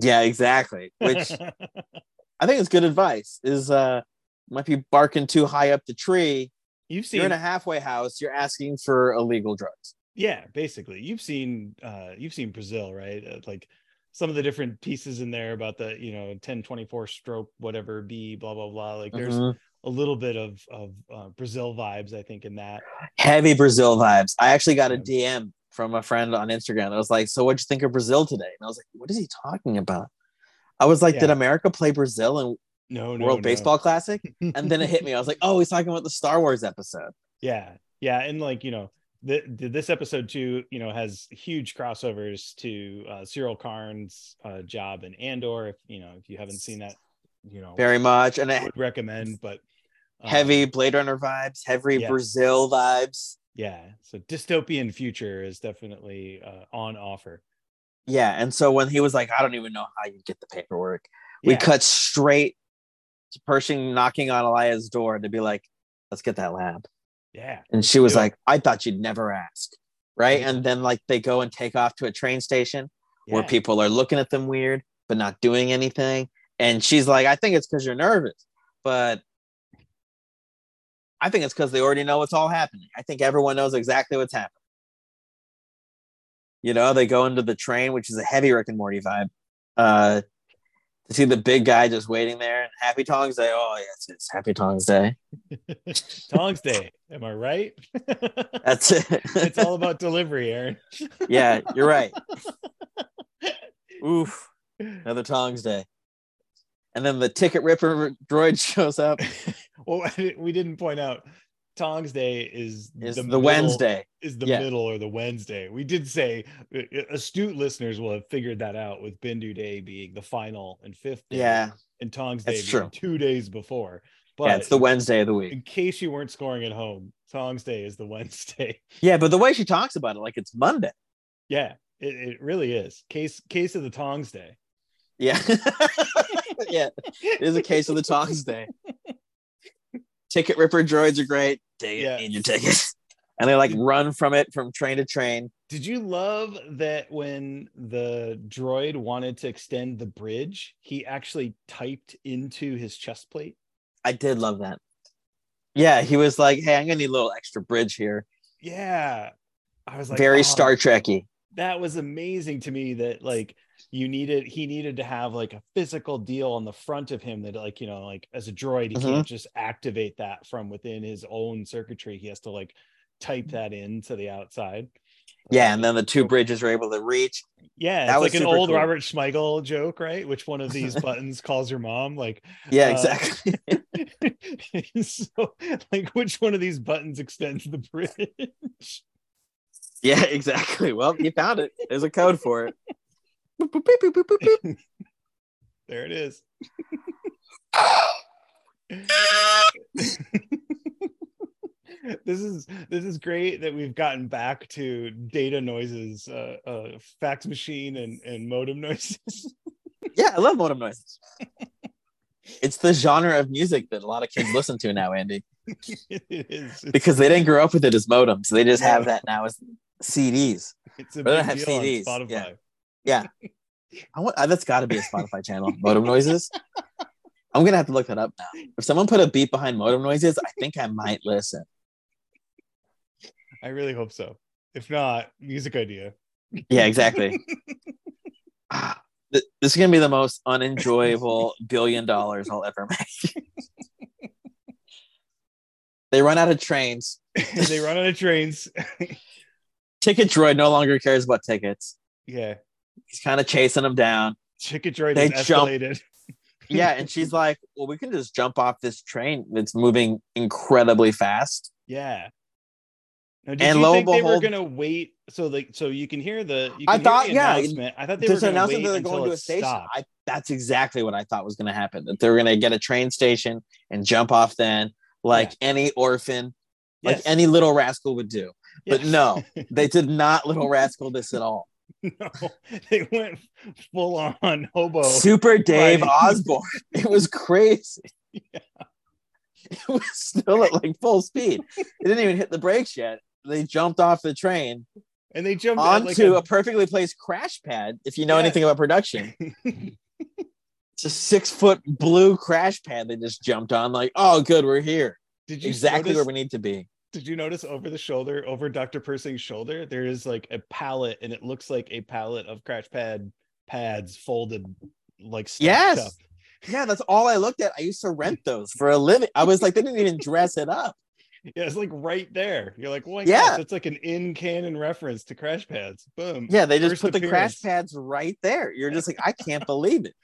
A: Yeah, exactly. Which I think is good advice. Is uh might be barking too high up the tree.
B: you've seen
A: You're in a halfway house. You're asking for illegal drugs.
B: yeah basically you've seen uh you've seen brazil right Uh, like some of the different pieces in there about the you know 10 24 stroke whatever b blah blah blah like there's
A: Mhm.
B: a little bit of of uh, brazil vibes i think in that
A: heavy Brazil vibes. I actually got a DM from a friend on Instagram I was like, "So what'd you think of Brazil today?" And I was like, "What is he talking about?" I was like, "Did America play Brazil in
B: no no
A: World
B: no.
A: Baseball Classic?" And then it hit me. I was like, "Oh, he's talking about the Star Wars episode."
B: yeah yeah and like you know the, the this episode too you know has huge crossovers to uh Syril karn's uh job in andor if you know if you haven't seen that you know
A: Very much, and
B: I would recommend but um,
A: heavy Blade Runner vibes, heavy
B: yeah.
A: Brazil vibes.
B: Yeah so dystopian future is definitely uh, on offer
A: Yeah, and so when he was like, "I don't even know how you get the paperwork," we
B: Yeah.
A: cut straight to Pershing knocking on Elia's door to be like, "Let's get that lab."
B: yeah
A: And she was
B: Do it.
A: like, I thought you'd never ask. Right.
B: Yeah.
A: And then like they go and take off to a train station where people are looking at them weird, but not doing anything. And she's like, I think it's because you're nervous. But I think it's because they already know what's all happening. I think everyone knows exactly what's happening. You know, they go into the train, which is a heavy Rick and Morty vibe. Uh to see the big guy just waiting there and happy Taungsday. Oh yes, it's happy
B: Taungsday. Taungsday am i right
A: That's it.
B: it's all about delivery aaron
A: yeah, you're right. Oof, another Taungsday. And then the ticket ripper droid shows up.
B: Well we didn't point out Taungsday is
A: Is the,
B: middle-
A: Wednesday?
B: is the
A: Yeah.
B: middle or the wednesday we did say uh, astute listeners will have figured that out with Benduday being the final and fifth day
A: Yeah,
B: and Taungsday
A: That's
B: being
A: true.
B: two days before but
A: yeah, it's the Wednesday of the week.
B: in case you weren't scoring at home Taungsday is the wednesday
A: Yeah, but the way she talks about it, like it's Monday.
B: yeah it, it really is case case of the Taungsday
A: Yeah, yeah, it is a case of the Taungsday. Ticket ripper droids are great. Take it,
B: Yeah.
A: need your ticket. And they like run from it from train to train.
B: Did you love that when the droid wanted to extend the bridge, he actually typed into his chest plate?
A: I did love that. Yeah, he was like, "Hey, I'm gonna need a little extra bridge here."
B: Yeah. I was like,
A: Very
B: "Oh,
A: Star Trekky.
B: That was amazing to me that like you needed he needed to have like a physical deal on the front of him that like you know like as a droid he
A: Mhm.
B: can't just activate that from within his own circuitry he has to like type that in to the outside
A: Yeah, and then the two bridges are able to reach.
B: yeah
A: That
B: it's
A: was
B: like an old
A: cool.
B: Robert Smigel joke right which one of these buttons calls your mom like
A: Yeah,
B: Uh,
A: exactly.
B: so like which one of these buttons extends the bridge
A: Yeah, exactly. Well, you found it. There's a code for it. Boop, boop, boop, boop, boop, boop.
B: there it is this is this is great that we've gotten back to data noises uh, uh fax machine and and modem noises
A: Yeah, I love modem noises. It's the genre of music that a lot of kids listen to now, Andy,
B: it is
A: because they didn't grow up with it as modems. They just have that now as CDs.
B: it's a
A: they don't
B: big
A: have
B: deal on
A: CDs,
B: spotify
A: yeah. I want uh, that's got to be a Spotify channel. Modem noises. I'm gonna have to look that up now. If someone put a beat behind modem noises, I think I might listen.
B: I really hope so. If not, music idea.
A: Yeah, exactly. Ah, this is gonna be the most unenjoyable billion dollars I'll ever make. they run out of trains.
B: they run out of trains.
A: Ticket Droid no longer cares about tickets.
B: yeah.
A: He's kind of chasing them down. They
B: escalated.
A: Yeah, and she's like, "Well, we can just jump off this train that's moving incredibly fast."
B: Yeah. Now, did
A: And
B: you think
A: and
B: they were gonna wait? So like, so you can hear the. You
A: I thought- yeah,
B: announcement. I thought they were gonna
A: announcement
B: wait
A: that they're
B: until
A: going to a station. I, that's exactly what I thought was going to happen. That they were going to get a train station and jump off then, like any orphan, like
B: Yes.
A: any little rascal would do. But no, they did not little rascal this at all.
B: no, they went full on hobo.
A: Super Dave. Osborne. It was crazy. It was still at like full speed. It didn't even hit the brakes yet. They jumped off the train
B: and they jumped
A: onto
B: like
A: a,
B: a,
A: perfectly placed crash pad. If you know
B: Yeah.
A: anything about production, it's a six foot blue crash pad they just jumped on. Like, oh, good, we're here.
B: Did you
A: Exactly
B: notice,
A: where we need to be.
B: Did you notice over the shoulder, over Dr. Pershing's shoulder, there is like a pallet, and it looks like a pallet of crash pad pads folded like
A: Yes.
B: up.
A: Yeah, that's all I looked at. I used to rent those for a living. I was like, they didn't even dress it up.
B: Yeah, it's like right there. You're like, oh my
A: Yeah.
B: gosh, it's like an in canon reference to crash pads. Boom.
A: Yeah, they just
B: First
A: put the crash pads right there. You're just like, I can't believe it.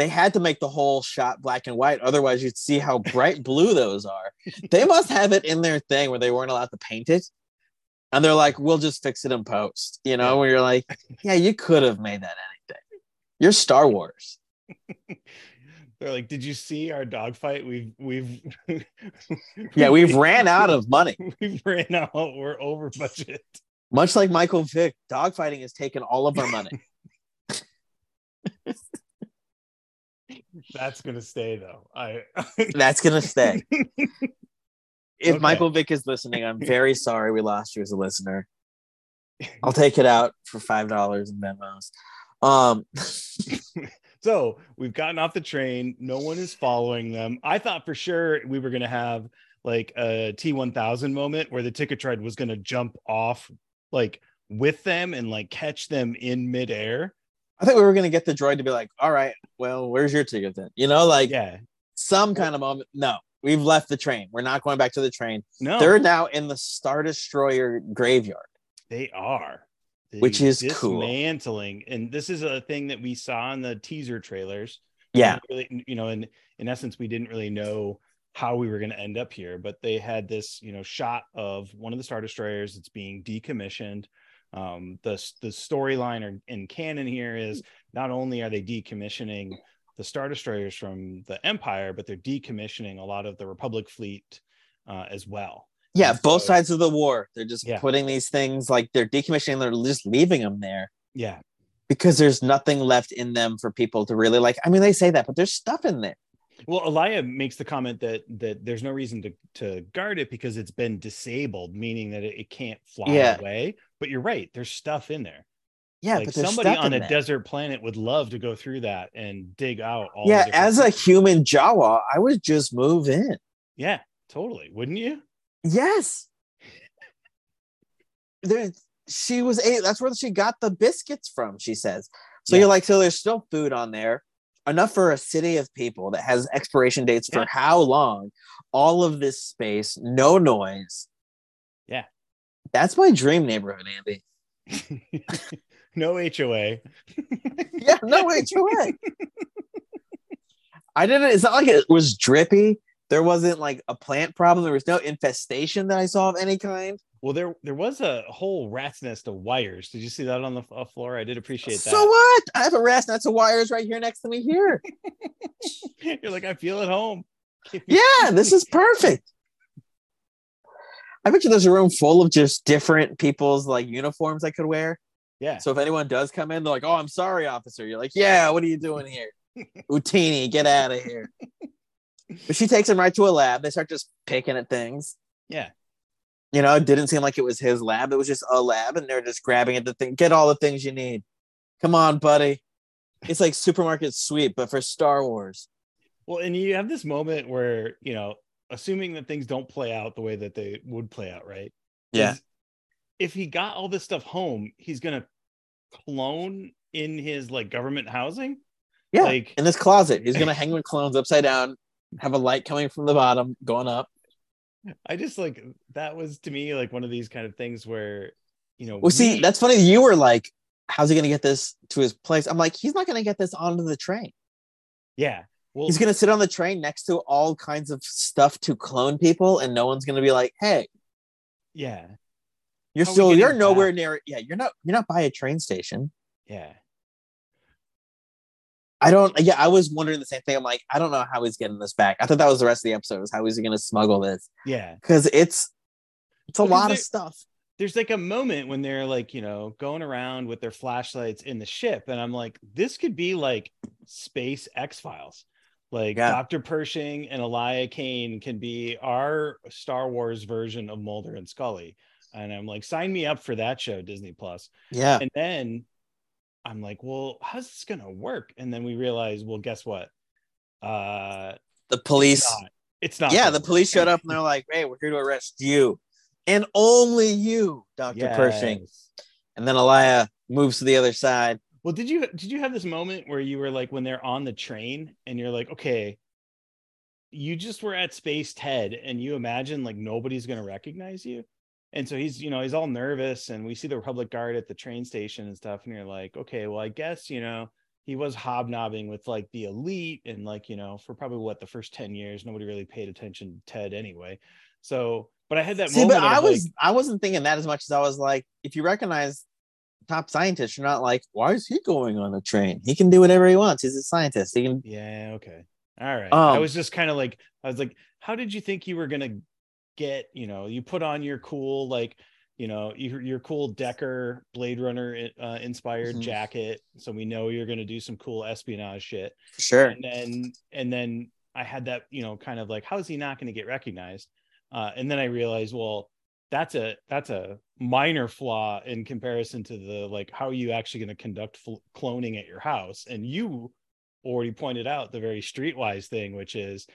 A: They had to make the whole shot black and white, otherwise you'd see how bright blue those are. They must have it in their thing where they weren't allowed to paint it. And they're like, we'll just fix it in post. You know, where you're like, yeah, you could have made that anything. You're Star Wars.
B: They're like, did you see our dogfight? We've we've
A: Yeah, we've ran out of money.
B: we've ran out. We're over budget.
A: Much like Michael Vick, dogfighting has taken all of our money.
B: That's gonna stay though. I
A: That's gonna stay. If
B: Okay.
A: Michael Vick is listening, I'm very sorry we lost you as a listener. I'll take it out for five dollars in memos. Um,
B: so we've gotten off the train. No one is following them. I thought for sure we were gonna have like a T1000 moment where the ticket tread was gonna jump off like with them and like catch them in midair.
A: I think we were gonna get the droid to be like, "All right, well, where's your ticket then?" You know, like
B: Yeah.
A: some kind of moment. No, we've left the train. We're not going back to the train.
B: No,
A: They're now in the Star Destroyer graveyard.
B: They are.
A: Which
B: The
A: is cool.
B: dismantling, and this is a thing that we saw in the teaser trailers.
A: Yeah,
B: really, you know, in in essence, we didn't really know how we were going to end up here, but they had this, you know, shot of one of the star destroyers that's being decommissioned. Um, the the storyline or in canon here is not only are they decommissioning the star destroyers from the Empire, but they're decommissioning a lot of the Republic fleet uh, as well.
A: yeah.
B: And
A: Both sides of the war. They're just
B: Yeah.
A: putting these things like they're decommissioning. They're just leaving them there.
B: Yeah,
A: because there's nothing left in them for people to really like. I mean, they say that, but there's stuff in there.
B: Well, Elia makes the comment that that there's no reason to to guard it because it's been disabled, meaning that it, it can't fly
A: Yeah.
B: away. But you're right, there's stuff in there.
A: Yeah,
B: like somebody on a
A: there.
B: desert planet would love to go through that and dig out all.
A: Yeah, as a human Jawa, I would just move in.
B: yeah, totally, wouldn't you?
A: Yes. There, she was a. That's where she got the biscuits from. She says. So
B: Yeah.
A: you're like, so there's still food on there, enough for a city of people that has expiration dates for
B: Yeah.
A: how long? All of this space, no noise.
B: Yeah.
A: That's my dream neighborhood, Andy.
B: no HOA.
A: Yeah, no HOA. I didn't. It's not like it was drippy. There wasn't like a plant problem. There was no infestation that I saw of any kind.
B: Well, there there was a whole rat's nest of wires. Did you see that on the uh, floor? I did appreciate that.
A: So what? I have a rat's nest of wires right here next to me here.
B: You're like, I feel at home.
A: Yeah, this is perfect. I bet you there's a room full of just different people's like uniforms I could wear.
B: Yeah.
A: So if anyone does come in, they're like, "Oh, I'm sorry, officer." You're like, "Yeah, what are you doing here, Utini? Get out of here." But she takes him right to a lab. They start just picking at things.
B: Yeah.
A: You know, it didn't seem like it was his lab. It was just a lab, and they're just grabbing at the thing. Get all the things you need. Come on, buddy. It's like supermarket sweep, but for Star Wars.
B: Well, and you have this moment where, you know, assuming that things don't play out the way that they would play out, right?
A: Yeah.
B: If he got all this stuff home, he's gonna clone in his like government housing.
A: Yeah.
B: Like
A: in this closet. He's gonna hang with clones upside down, have a light coming from the bottom, going up.
B: I just like that was to me like one of these kind of things where, you know,
A: Well, see, that's funny. You were like, how's he gonna get this to his place? I'm like, he's not gonna get this onto the train.
B: yeah. Well,
A: He's gonna sit on the train next to all kinds of stuff to clone people, and no one's gonna be like, hey,
B: yeah,
A: you're
B: How
A: still you're nowhere
B: back?
A: near yeah, you're not you're not by a train station.
B: yeah.
A: I don't yeah, I was wondering the same thing. I'm like, I don't know how he's getting this back. I thought that was the rest of the episode, was how is he gonna smuggle this?
B: Yeah.
A: Because it's it's a lot
B: they-
A: of stuff.
B: There's like a moment when they're like, you know, going around with their flashlights in the ship. And I'm like, this could be like space X Files. Like
A: Yeah.
B: Dr. Pershing and Elia Kane can be our Star Wars version of Mulder and Scully. And I'm like, sign me up for that show, Disney Plus.
A: Yeah.
B: And then I'm like, well, how's this gonna work? And then we realize, well, guess what? Uh
A: The police
B: it's not. It's not
A: yeah, the police showed up and they're like, Hey, we're here to arrest you. And only you, Dr. Pershing. And then Elia moves to the other side.
B: Well, did you did you have this moment where you were like when they're on the train and you're like, okay, you just were at Space Ted and you imagine like nobody's gonna recognize you. And so he's, you know, he's all nervous and we see the Republic Guard at the train station and stuff. And you're like, okay, well, I guess, you know, he was hobnobbing with like the elite and like, you know, for probably what the first 10 years, nobody really paid attention to Ted anyway. So, but I had that
A: See,
B: moment.
A: but I was
B: like,
A: I wasn't thinking that as much as I was like, if you recognize top scientists, you're not like, why is he going on a train? He can do whatever he wants. He's a scientist. He can
B: Yeah, okay. All right. I
A: Um,
B: was just kind of like, I was like, how did you think you were gonna get, you know, you put on your cool, like, you know, your your cool Deckard Blade Runner uh, inspired
A: Mhm.
B: jacket. So we know you're gonna do some cool espionage shit.
A: sure.
B: And then and then I had that, you know, kind of like, how is he not gonna get recognized? Uh, and then I realized, well, that's a that's a minor flaw in comparison to the like how are you actually going to conduct fl- cloning at your house? And you already pointed out the very streetwise thing which is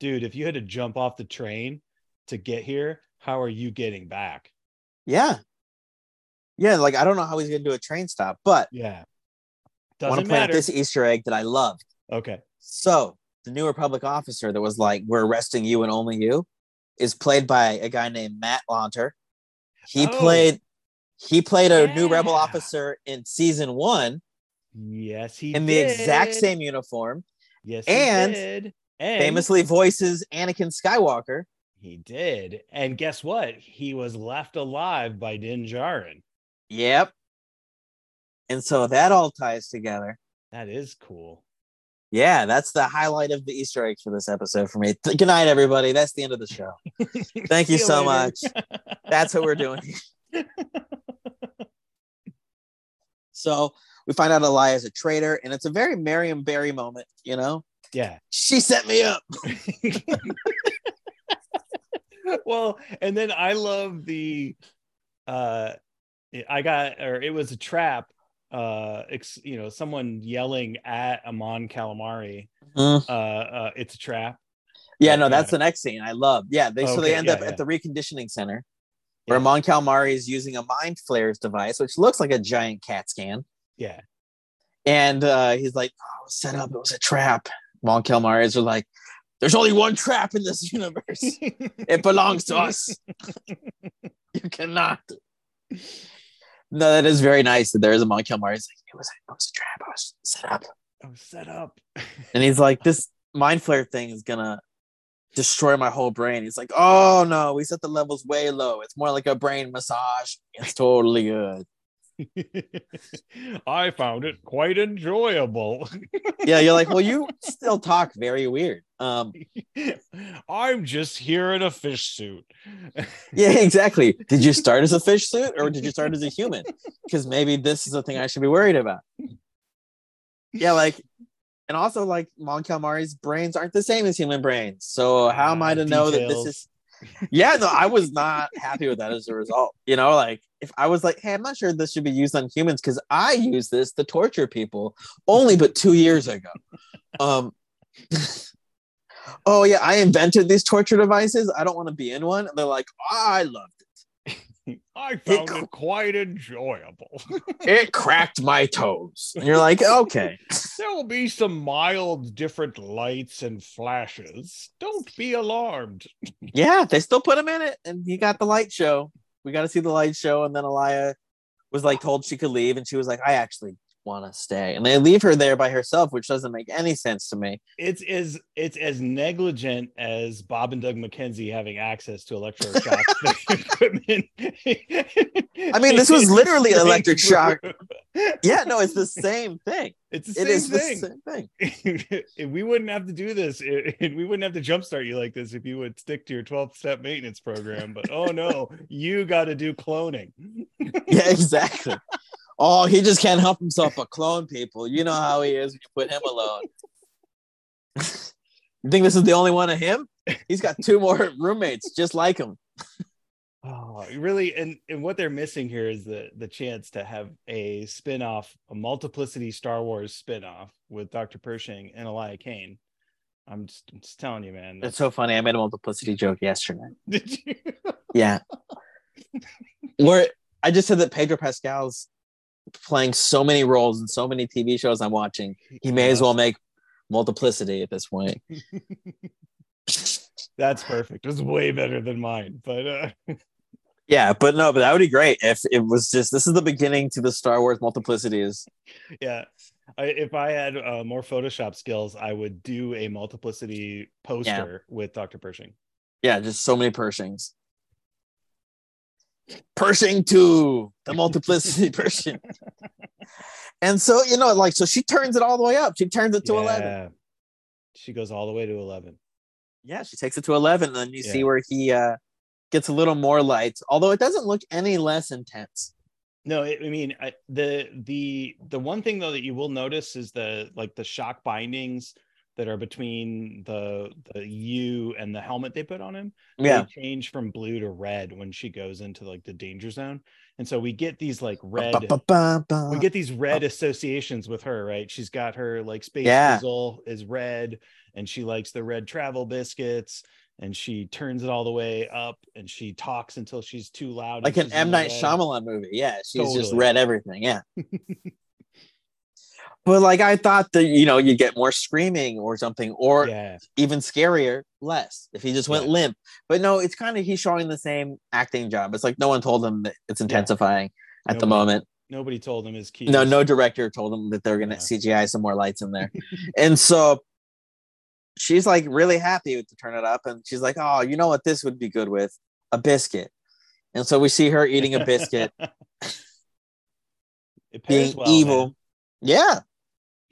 B: dude if you had to jump off the train to get here how are you getting back?
A: Yeah. Yeah, like I don't know how he's gonna do a train stop, but
B: yeah.
A: I want to point out this Easter egg that I loved.
B: okay.
A: So the new Republic officer that was like, "We're arresting you and only you," is played by a guy named Matt Lanter. He
B: Oh.
A: played he played a new rebel officer in season one
B: yes he
A: in the exact same uniform.
B: yes he
A: and
B: did. and
A: Famously voices Anakin Skywalker.
B: he did and guess what he was left alive by din Djarin.
A: Yep. And so that all ties together.
B: that is cool
A: Yeah, that's the highlight of the Easter eggs for this episode for me. Th- Good night, everybody. That's the end of the show. Thank you so
B: later.
A: much. That's what we're doing. So we find out Elias a traitor, and it's a very Marion Barry moment, you know?
B: yeah
A: She set me up.
B: well and then i love the uh i got or it was a trap uh ex, you know someone yelling at amon calamari
A: Mm.
B: uh uh it's a trap
A: Yeah, no, that's the next scene. I love. Yeah, they so they end
B: yeah,
A: up
B: yeah.
A: at the reconditioning center where
B: Yeah.
A: Mon Calamari is using a mind flares device, which looks like a giant CAT scan.
B: yeah
A: And uh, he's like, oh, it was set up, it was a trap. amon calamari is like, there's only one trap in this universe. it belongs to us. you cannot. No, that is very nice that there is a Mon Calamari. He's like, it was, it was a trap. I was set up.
B: i was set up
A: And he's like, this mind flayer thing is gonna destroy my whole brain. He's like, oh no, we set the levels way low. It's more like a brain massage. It's totally good.
B: I found it quite enjoyable
A: Yeah, you're like, well, you still talk very weird. Um,
B: i'm just here in a fish suit
A: yeah, exactly. Did you start as a fish suit or did you start as a human? Because maybe this is the thing I should be worried about. Yeah, like, and also like Mon Calamari's brains aren't the same as human brains. So how am I
B: Ah,
A: to know that this is? Yeah, no, I was not happy with that as a result. You know, like if I was like, hey, I'm not sure this should be used on humans because I use this to torture people only but two years ago. Um, oh yeah, I invented these torture devices. I don't want to be in one. And they're like, I loved it.
B: I found it, it quite enjoyable.
A: it cracked my toes. And you're like, okay.
B: There will be some mild different lights and flashes. Don't be alarmed.
A: Yeah, they still put him in it, and he got the light show. We got to see the light show, and then Elia was like told she could leave, and she was like, I actually want to stay. And they leave her there by herself which doesn't make any sense to me.
B: It's as it's as negligent as bob and doug mckenzie having access to electroshock equipment.
A: I mean this was literally electric shock. Yeah no it's the same thing.
B: It's the same, it thing. The same thing. We wouldn't have to do this we wouldn't have to jumpstart you like this if you would stick to your 12 step maintenance program but oh no you got to do cloning.
A: Yeah exactly Oh, he just can't help himself but clone people. You know how he is when you put him alone. you think this is the only one of him? He's got two more roommates just like him.
B: Oh, really? And and what they're missing here is the the chance to have a spin-off, a multiplicity Star Wars spin-off with Dr. Pershing and Elia Kane. I'm just, I'm just telling you, man.
A: It's so funny. I made a multiplicity joke yesterday. Did you? yeah. Where I just said that Pedro Pascal's playing so many roles in so many TV shows I'm watching. He may as well make multiplicity at this point.
B: That's perfect. It's way better than mine, but uh
A: yeah, but no, but that would be great if it was just this is the beginning to the Star Wars multiplicities.
B: Yeah. I, if I had uh, more Photoshop skills, I would do a multiplicity poster yeah. with Dr. Pershing.
A: Yeah, just so many Pershings. Pershing to the multiplicity Pershing. and so, you know, like, so she turns it all the way up. She turns it to yeah. 11.
B: She goes all the way to 11.
A: Yeah, she takes it to 11. And then you yeah. see where he uh, gets a little more light, although it doesn't look any less intense.
B: No, I mean I, the the the one thing though that you will notice is the like the shock bindings that are between the the U and the helmet they put on him.
A: Yeah,
B: change from blue to red when she goes into like the danger zone, and so we get these like red. we get these red oh. associations with her, right? She's got her like space yeah. is red, and she likes the red travel biscuits. And she turns it all the way up, and she talks until she's too loud.
A: Like an M Night Shyamalan movie. Yeah, she's totally. just read everything. Yeah. But like I thought that you know you'd get more screaming or something, or yeah. even scarier, less if he just went yeah. limp. But no, it's kind of he's showing the same acting job. It's like no one told him that it's intensifying yeah. at nobody, the moment.
B: Nobody told him his key.
A: No, no director told him that they're gonna CGI some more lights in there, and so she's like really happy to turn it up, and she's like, "Oh, you know what? This would be good with a biscuit." And so we see her eating a biscuit, being well, evil. Man. Yeah,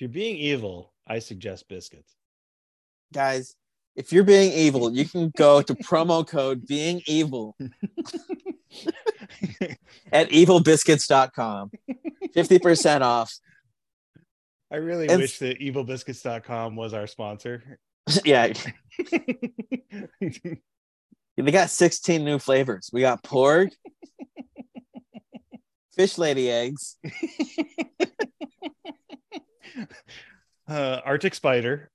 B: you're being evil, I suggest biscuits.
A: Guys, if you're being evil, you can go to promo code being evil at evilbiscuits.com. 50% off.
B: I really and, wish that evilbiscuits.com was our sponsor.
A: Yeah. they got 16 new flavors. We got pork, fish lady eggs,
B: uh, Arctic spider.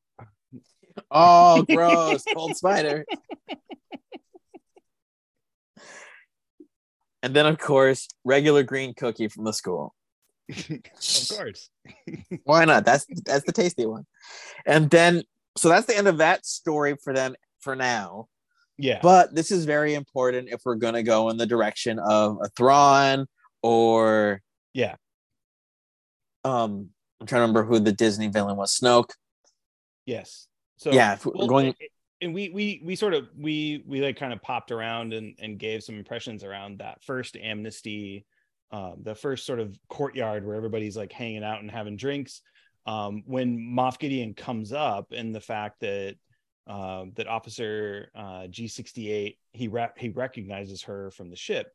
A: Oh, gross! Cold spider. And then, of course, regular green cookie from the school.
B: of course.
A: Why not? That's that's the tasty one. And then, so that's the end of that story for them for now.
B: Yeah.
A: But this is very important if we're gonna go in the direction of a Thrawn or
B: yeah.
A: Um, I'm trying to remember who the Disney villain was. Snoke.
B: Yes. So
A: yeah, well, going.
B: And we we we sort of we we like kind of popped around and and gave some impressions around that first amnesty, um, the first sort of courtyard where everybody's like hanging out and having drinks. Um, when Moff Gideon comes up, and the fact that uh, that Officer uh, G68 he re- he recognizes her from the ship.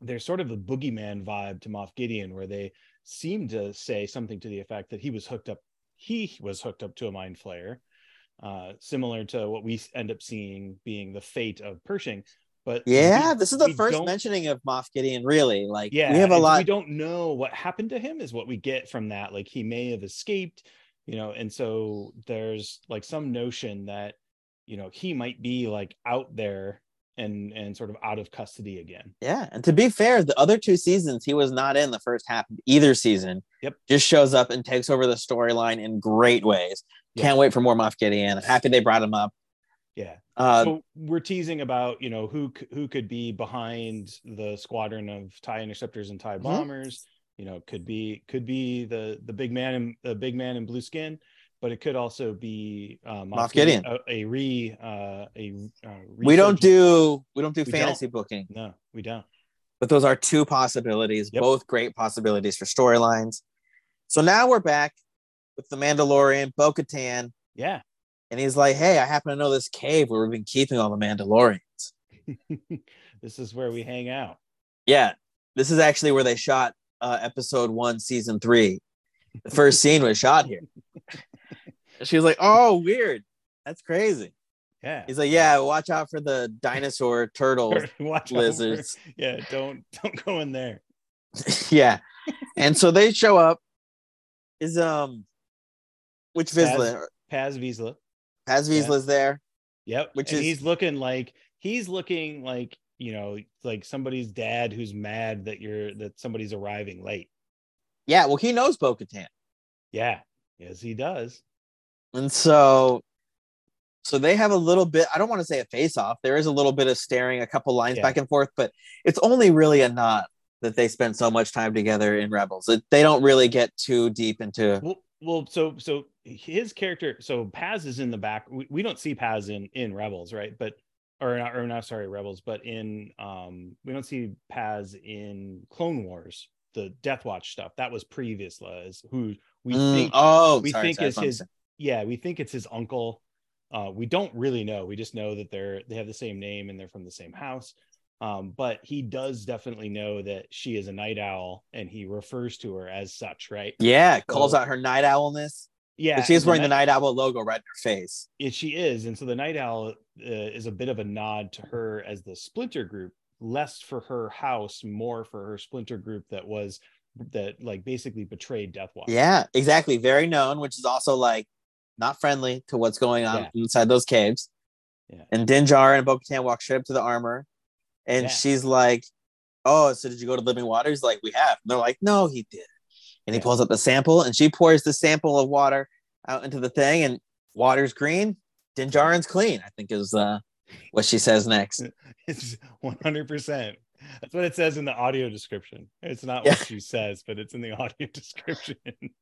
B: There's sort of a boogeyman vibe to Moff Gideon, where they seemed to say something to the effect that he was hooked up he was hooked up to a mind flayer uh, similar to what we end up seeing being the fate of pershing But
A: yeah,
B: we-
A: this is the first mentioning of Moff Gideon. Really, like
B: Yeah,
A: we have a lot.
B: We don't know what happened to him. Is what we get from that. Like he may have escaped, you know. And so there's like some notion that you know he might be like out there and and sort of out of custody again.
A: Yeah, and to be fair, the other two seasons he was not in the first half of either season.
B: Yep.
A: Just shows up and takes over the storyline in great ways.
B: Yeah.
A: Can't wait for more Moff Gideon. Happy they brought him up.
B: Yeah.
A: Uh,
B: so we're teasing about you know who who could be behind the squadron of tie interceptors and tie
A: Mhm.
B: bombers you know could be could be the the big man in the big man in blue skin but it could also be uh,
A: Moff Gideon.
B: a, a re uh, a uh,
A: we don't do we don't do
B: We
A: fantasy booking,
B: no we don't
A: but those are two possibilities,
B: Yep.
A: both great possibilities for storylines. So now we're back with the Mandalorian, Bo Katan,
B: yeah
A: and he's like, "Hey, I happen to know this cave where we've been keeping all the Mandalorians."
B: this is where we hang out
A: Yeah, this is actually where they shot uh, episode one, season three. The first scene was shot here. She was like, "Oh, weird. That's crazy."
B: yeah
A: He's like, "Yeah, watch out for the dinosaur turtles,
B: watch
A: lizards."
B: yeah don't don't go in there
A: yeah, and so they show up. Is um, which Vizsla?
B: Paz Vizsla
A: Paz
B: Yeah.
A: Vizsla's there.
B: Yep.
A: Which
B: and
A: is-
B: he's looking like he's looking like you know like somebody's dad who's mad that you're that somebody's arriving late.
A: Yeah, well, he knows Bo Katan,
B: Yeah. Yes, he does.
A: And so. So they have a little bit. I don't want to say a face off. There is a little bit of staring, a couple lines
B: Yeah.
A: back and forth, but it's only really a nod that they spend so much time together in Rebels. It, they don't really get too deep into.
B: Well, well, so so his character, so Paz is in the back. We, we don't see Paz in in Rebels, right? But or not, or not sorry, Rebels, but in um we don't see Paz in Clone Wars, the Death Watch stuff. That was previously as who we
A: Mm,
B: think
A: oh,
B: we
A: sorry,
B: think
A: sorry,
B: is
A: that's what I'm
B: his. Yeah we think it's his uncle uh we don't really know we just know that they're they have the same name and they're from the same house um but he does definitely know that she is a night owl and he refers to her as such right
A: Yeah, calls out her night owlness.
B: yeah
A: she's
B: and
A: wearing the
B: night,
A: night owl logo right in her face.
B: it, she is and so the night owl uh, is a bit of a nod to her as the splinter group less for her house more for her splinter group that was that like basically betrayed death watch
A: Yeah, exactly. Very known, which is also like not friendly to what's going on
B: Yeah.
A: inside those caves.
B: Yeah.
A: And Din Djarin and Bo-Katan walk straight up to the armor, and
B: Yeah.
A: she's like, "Oh, so did you go to Living Waters?" Like we have. And they're like, "No, he did." And he pulls up the sample, and she pours the sample of water out into the thing, and water's green. Din Djarin's clean. I think is uh, what she says next.
B: It's 100%. That's what it says in the audio description. It's not
A: Yeah.
B: what she says, but it's in the audio description.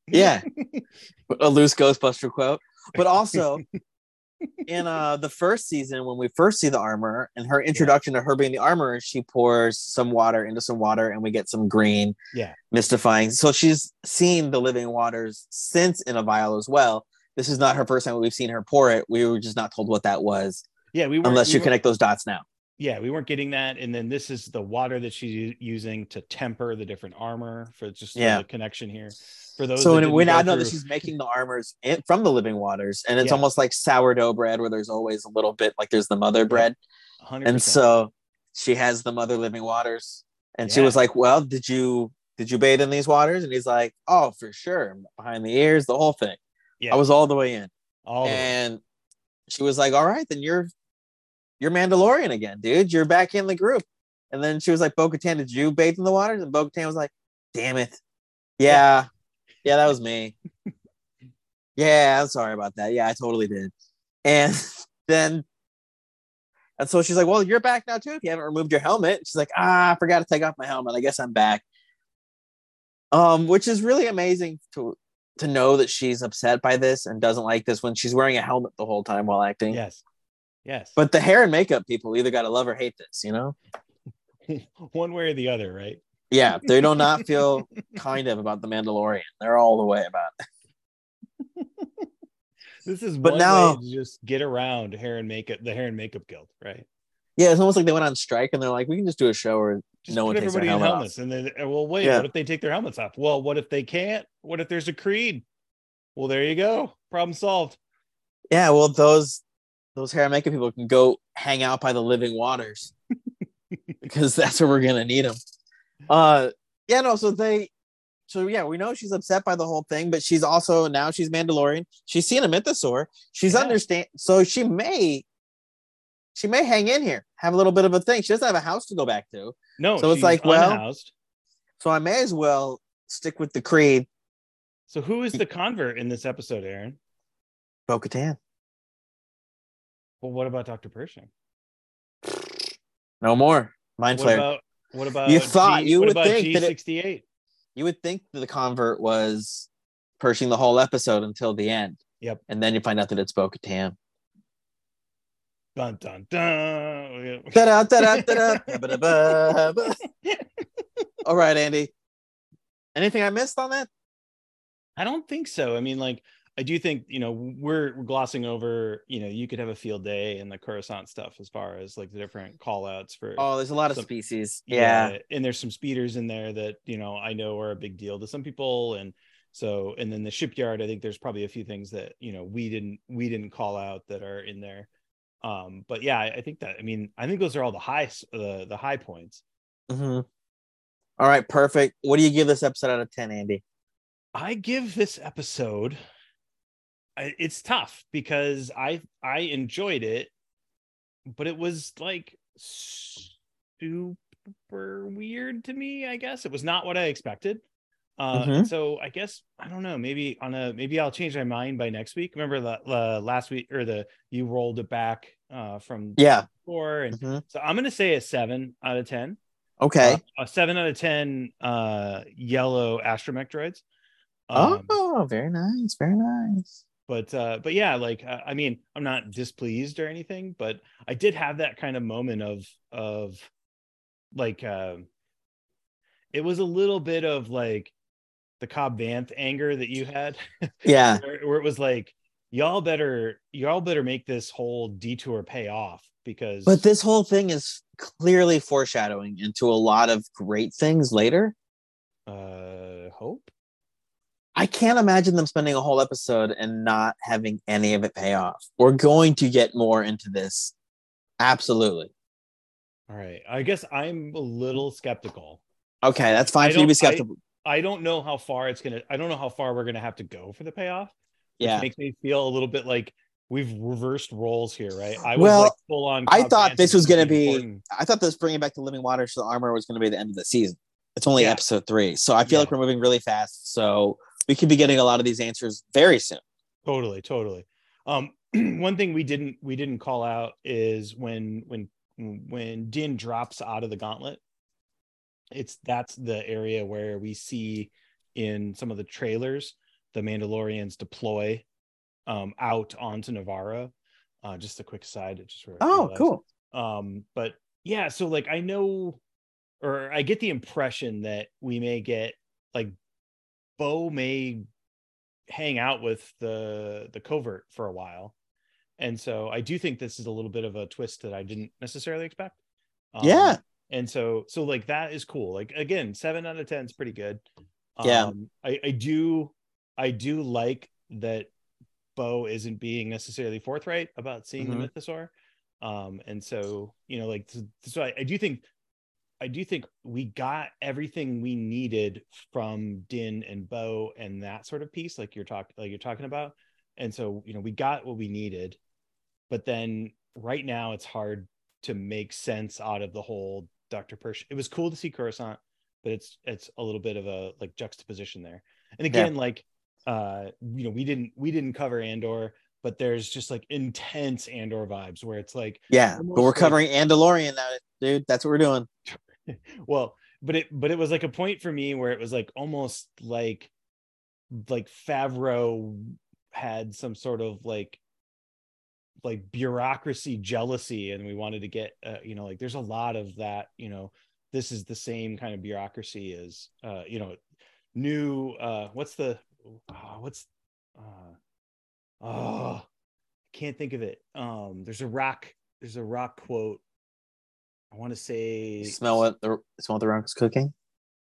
A: Yeah. a loose Ghostbuster quote. But also in uh the first season, when we first see the armor and her introduction to her being the armor, she pours some water into some water and we get some green
B: Yeah.
A: mystifying. So she's seen the living waters since in a vial as well. This is not her first time we've seen her pour it. We were just not told what that was
B: Yeah, we weren't,
A: unless
B: we
A: you
B: weren't-
A: connect those dots now.
B: Yeah, we weren't getting that. And then this is the water that she's using to temper the different armor for just
A: Yeah.
B: the connection here. For those
A: So when
B: didn't
A: we know that she's making the armors in, from the living waters, and it's
B: Yeah.
A: almost like sourdough bread where there's always a little bit like there's the mother bread.
B: 100%.
A: and so she has the mother living waters and she was like well did you did you bathe in these waters and he's like oh for sure behind the ears the whole thing
B: yeah,
A: i was all the way in
B: all way.
A: and she was like all right then you're you're mandalorian again dude you're back in the group and then she was like bo-katan did you bathe in the waters and bo-katan was like damn it yeah yeah that was me yeah i'm sorry about that yeah i totally did and then and so she's like, Well, you're back now too if you haven't removed your helmet. She's like, Ah, I forgot to take off my helmet. I guess I'm back. Um, which is really amazing to to know that she's upset by this and doesn't like this when she's wearing a helmet the whole time while acting.
B: yes. Yes.
A: But the hair and makeup people either gotta love or hate this, you know?
B: one way or the other, right?
A: Yeah, they do not feel kind of about the Mandalorian. They're all the way about it.
B: This is
A: But now-
B: to just get around hair and makeup, the hair and makeup guild, right?
A: Yeah, it's almost like they went on strike and they're like, we can just do a show where
B: Just
A: no one takes their
B: everybody
A: helmet off.
B: helmets, and then uh, well, wait,
A: Yeah.
B: what if they take their helmets off? Well, what if they can't? What if there's a creed? Well, there you go, problem solved.
A: Yeah, well, those those hair and makeup people can go hang out by the living waters because that's where we're gonna need them. Uh, yeah, no. So they, so yeah, we know she's upset by the whole thing, but she's also now she's Mandalorian. She's seen a mythosaur. She's
B: Yeah.
A: understand. So she may, she may hang in here, have a little bit of a thing. She doesn't have a house to go back to,
B: No,
A: So it's like, well- so I may as well stick with the creed.
B: So who is the convert in this episode, Aaron?
A: Bo Katan.
B: Well, what about Dr. Pershing?
A: No more mind
B: What
A: flayer.
B: about what about
A: You thought- you
B: what
A: would think that it-
B: G68?
A: you would think that the convert was Pershing the whole episode until the end.
B: Yep.
A: And then you find out that it's Bo-Katan.
B: Dun dun dun.
A: All right, Andy. Anything I missed on that?
B: I don't think so. I mean, like, I do think you know we're, we're glossing over. You know, you could have a field day in the Coruscant stuff as far as like the different call outs for.
A: Oh, there's a lot of species. Yeah.
B: and there's some speeders in there that you know I know are a big deal to some people, and so and then the shipyard. I think there's probably a few things that you know we didn't we didn't call out that are in there. Um, but yeah, I, I think that I mean I think those are all the high the the high points.
A: Mhm. All right, perfect. What do you give this episode out of 10, Andy?
B: I give this episode it's tough because I I enjoyed it but it was like super weird to me I guess it was not what I expected uh
A: Mhm.
B: so I guess I don't know maybe on a maybe I'll change my mind by next week remember the, the last week or the you rolled it back uh from
A: Yeah.
B: four and
A: Mhm.
B: so I'm gonna say a seven out of ten
A: Okay.
B: uh, a seven out of ten uh yellow astromech droids Um,
A: oh, very nice. Very nice.
B: But uh but yeah like uh, i mean i'm not displeased or anything but i did have that kind of moment of of like uh it was a little bit of like the cobb vanth anger that you had
A: Yeah.
B: where, where it was like y'all better y'all better make this whole detour pay off because
A: But this whole thing is clearly foreshadowing into a lot of great things later.
B: uh hope
A: I can't imagine them spending a whole episode and not having any of it pay off. We're going to get more into this. Absolutely.
B: all right i guess i'm a little skeptical
A: Okay, that's fine
B: I
A: for you to be
B: don't- I-
A: skeptical.
B: i don't know how far it's gonna i don't know how far we're gonna have to go for the payoff
A: yeah.
B: makes me feel a little bit like we've reversed roles here, right? I was
A: Well,
B: like full on.
A: I thought this was gonna be-
B: important.
A: I thought this bringing back the living waters to the armor was going to be the end of the season. It's only
B: Yeah.
A: episode three, so I feel
B: Yeah.
A: like we're moving really fast. So we could be getting a lot of these answers very soon.
B: totally, totally. Um, one thing we didn't we didn't call out is when when when Din drops out of the gauntlet. It's that's the area where we see in some of the trailers the Mandalorians deploy um, out onto Nevarro. Uh, just a quick side. Just re-
A: Oh,
B: realized.
A: cool.
B: um but yeah so like i know or i get the impression that we may get like bo may hang out with the the covert for a while and so i do think this is a little bit of a twist that i didn't necessarily expect Um,
A: Yeah.
B: and so so like that is cool like again seven out of ten is pretty good
A: Yeah.
B: um i i do i do like that bo isn't being necessarily forthright about seeing
A: Mhm.
B: the mythosaur um and so you know like so, so I, I do think i do think we got everything we needed from din and bo and that sort of piece like you're talking like you're talking about and so you know we got what we needed but then right now it's hard to make sense out of the whole dr persh it was cool to see coruscant but it's it's a little bit of a like juxtaposition there and again like uh you know we didn't we didn't cover andor but there's just like intense andor vibes where it's like
A: Yeah, but we're
B: like-
A: covering Andalorian now, dude. That's what we're doing.
B: well but it but it was like a point for me where it was like almost like like favreau had some sort of like like bureaucracy jealousy and we wanted to get uh, you know like there's a lot of that you know this is the same kind of bureaucracy as uh you know new uh what's the uh, what's uh oh can't think of it. Um there's a rock there's a rock quote i want to say
A: You smell what the smell what the rock is cooking.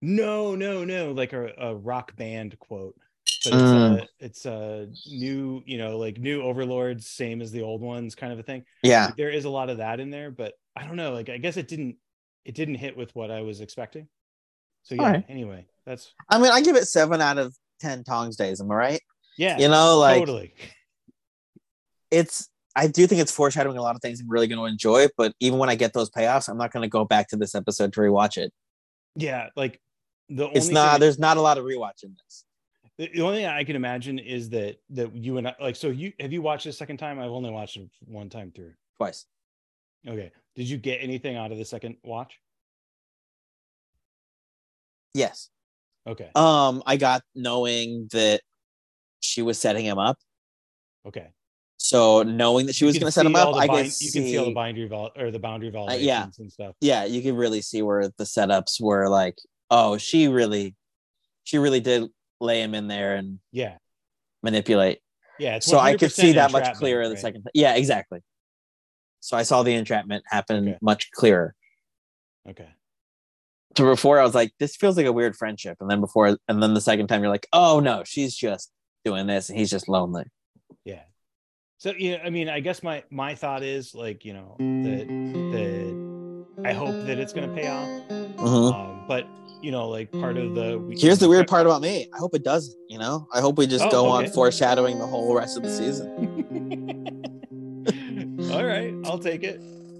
B: no, no, no, like a, a rock band quote. But it's
A: Mm.
B: a it's a new, you know, like new overlords, same as the old ones, kind of a thing.
A: Yeah,
B: Like, there is a lot of that in there, but I don't know. Like I guess it didn't it didn't hit with what I was expecting. So yeah. Right. Anyway, that's.
A: I mean, I give it seven out of ten Taungsdays. Am I right?
B: Yeah.
A: You know, like
B: totally.
A: It's. I do think it's foreshadowing a lot of things I'm really going to enjoy. But even when I get those payoffs, I'm not going to go back to this episode to rewatch it.
B: Yeah, like the.
A: It's not. There's not a lot of rewatching this.
B: The only thing I can imagine is that that you and I like. So you have you watched the second time? I've only watched it one time through.
A: Twice.
B: Okay. Did you get anything out of the second watch?
A: Yes.
B: Okay.
A: Um, I got knowing that she was setting him up.
B: Okay.
A: So knowing that she was going to set him up, I
B: bind,
A: guess
B: you can see all the boundary vol- or the boundary validations uh,
A: yeah.
B: and stuff.
A: Yeah, you can really see where the setups were like, oh, she really, she really did lay him in there and
B: yeah,
A: manipulate.
B: Yeah,
A: so I could see that much clearer right? the second. Yeah, exactly. So I saw the entrapment happen okay. much clearer.
B: Okay.
A: So before I was like, this feels like a weird friendship, and then before, and then the second time you're like, oh no, she's just doing this, and he's just lonely.
B: Yeah. So yeah, I mean, I guess my my thought is like, you know, that that I hope that it's going to pay off.
A: Mm-hmm.
B: Um, but you know, like part of the
A: here's the weird part about me. I hope it doesn't. You know, I hope we just oh, go okay. on foreshadowing the whole rest of the season.
B: All right, I'll take it.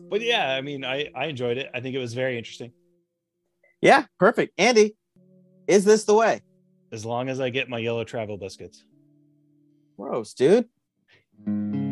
B: But yeah, I mean, I I enjoyed it. I think it was very interesting.
A: Yeah, perfect. Andy, is this the way?
B: As long as I get my yellow travel biscuits.
A: Gross, dude. Thank you.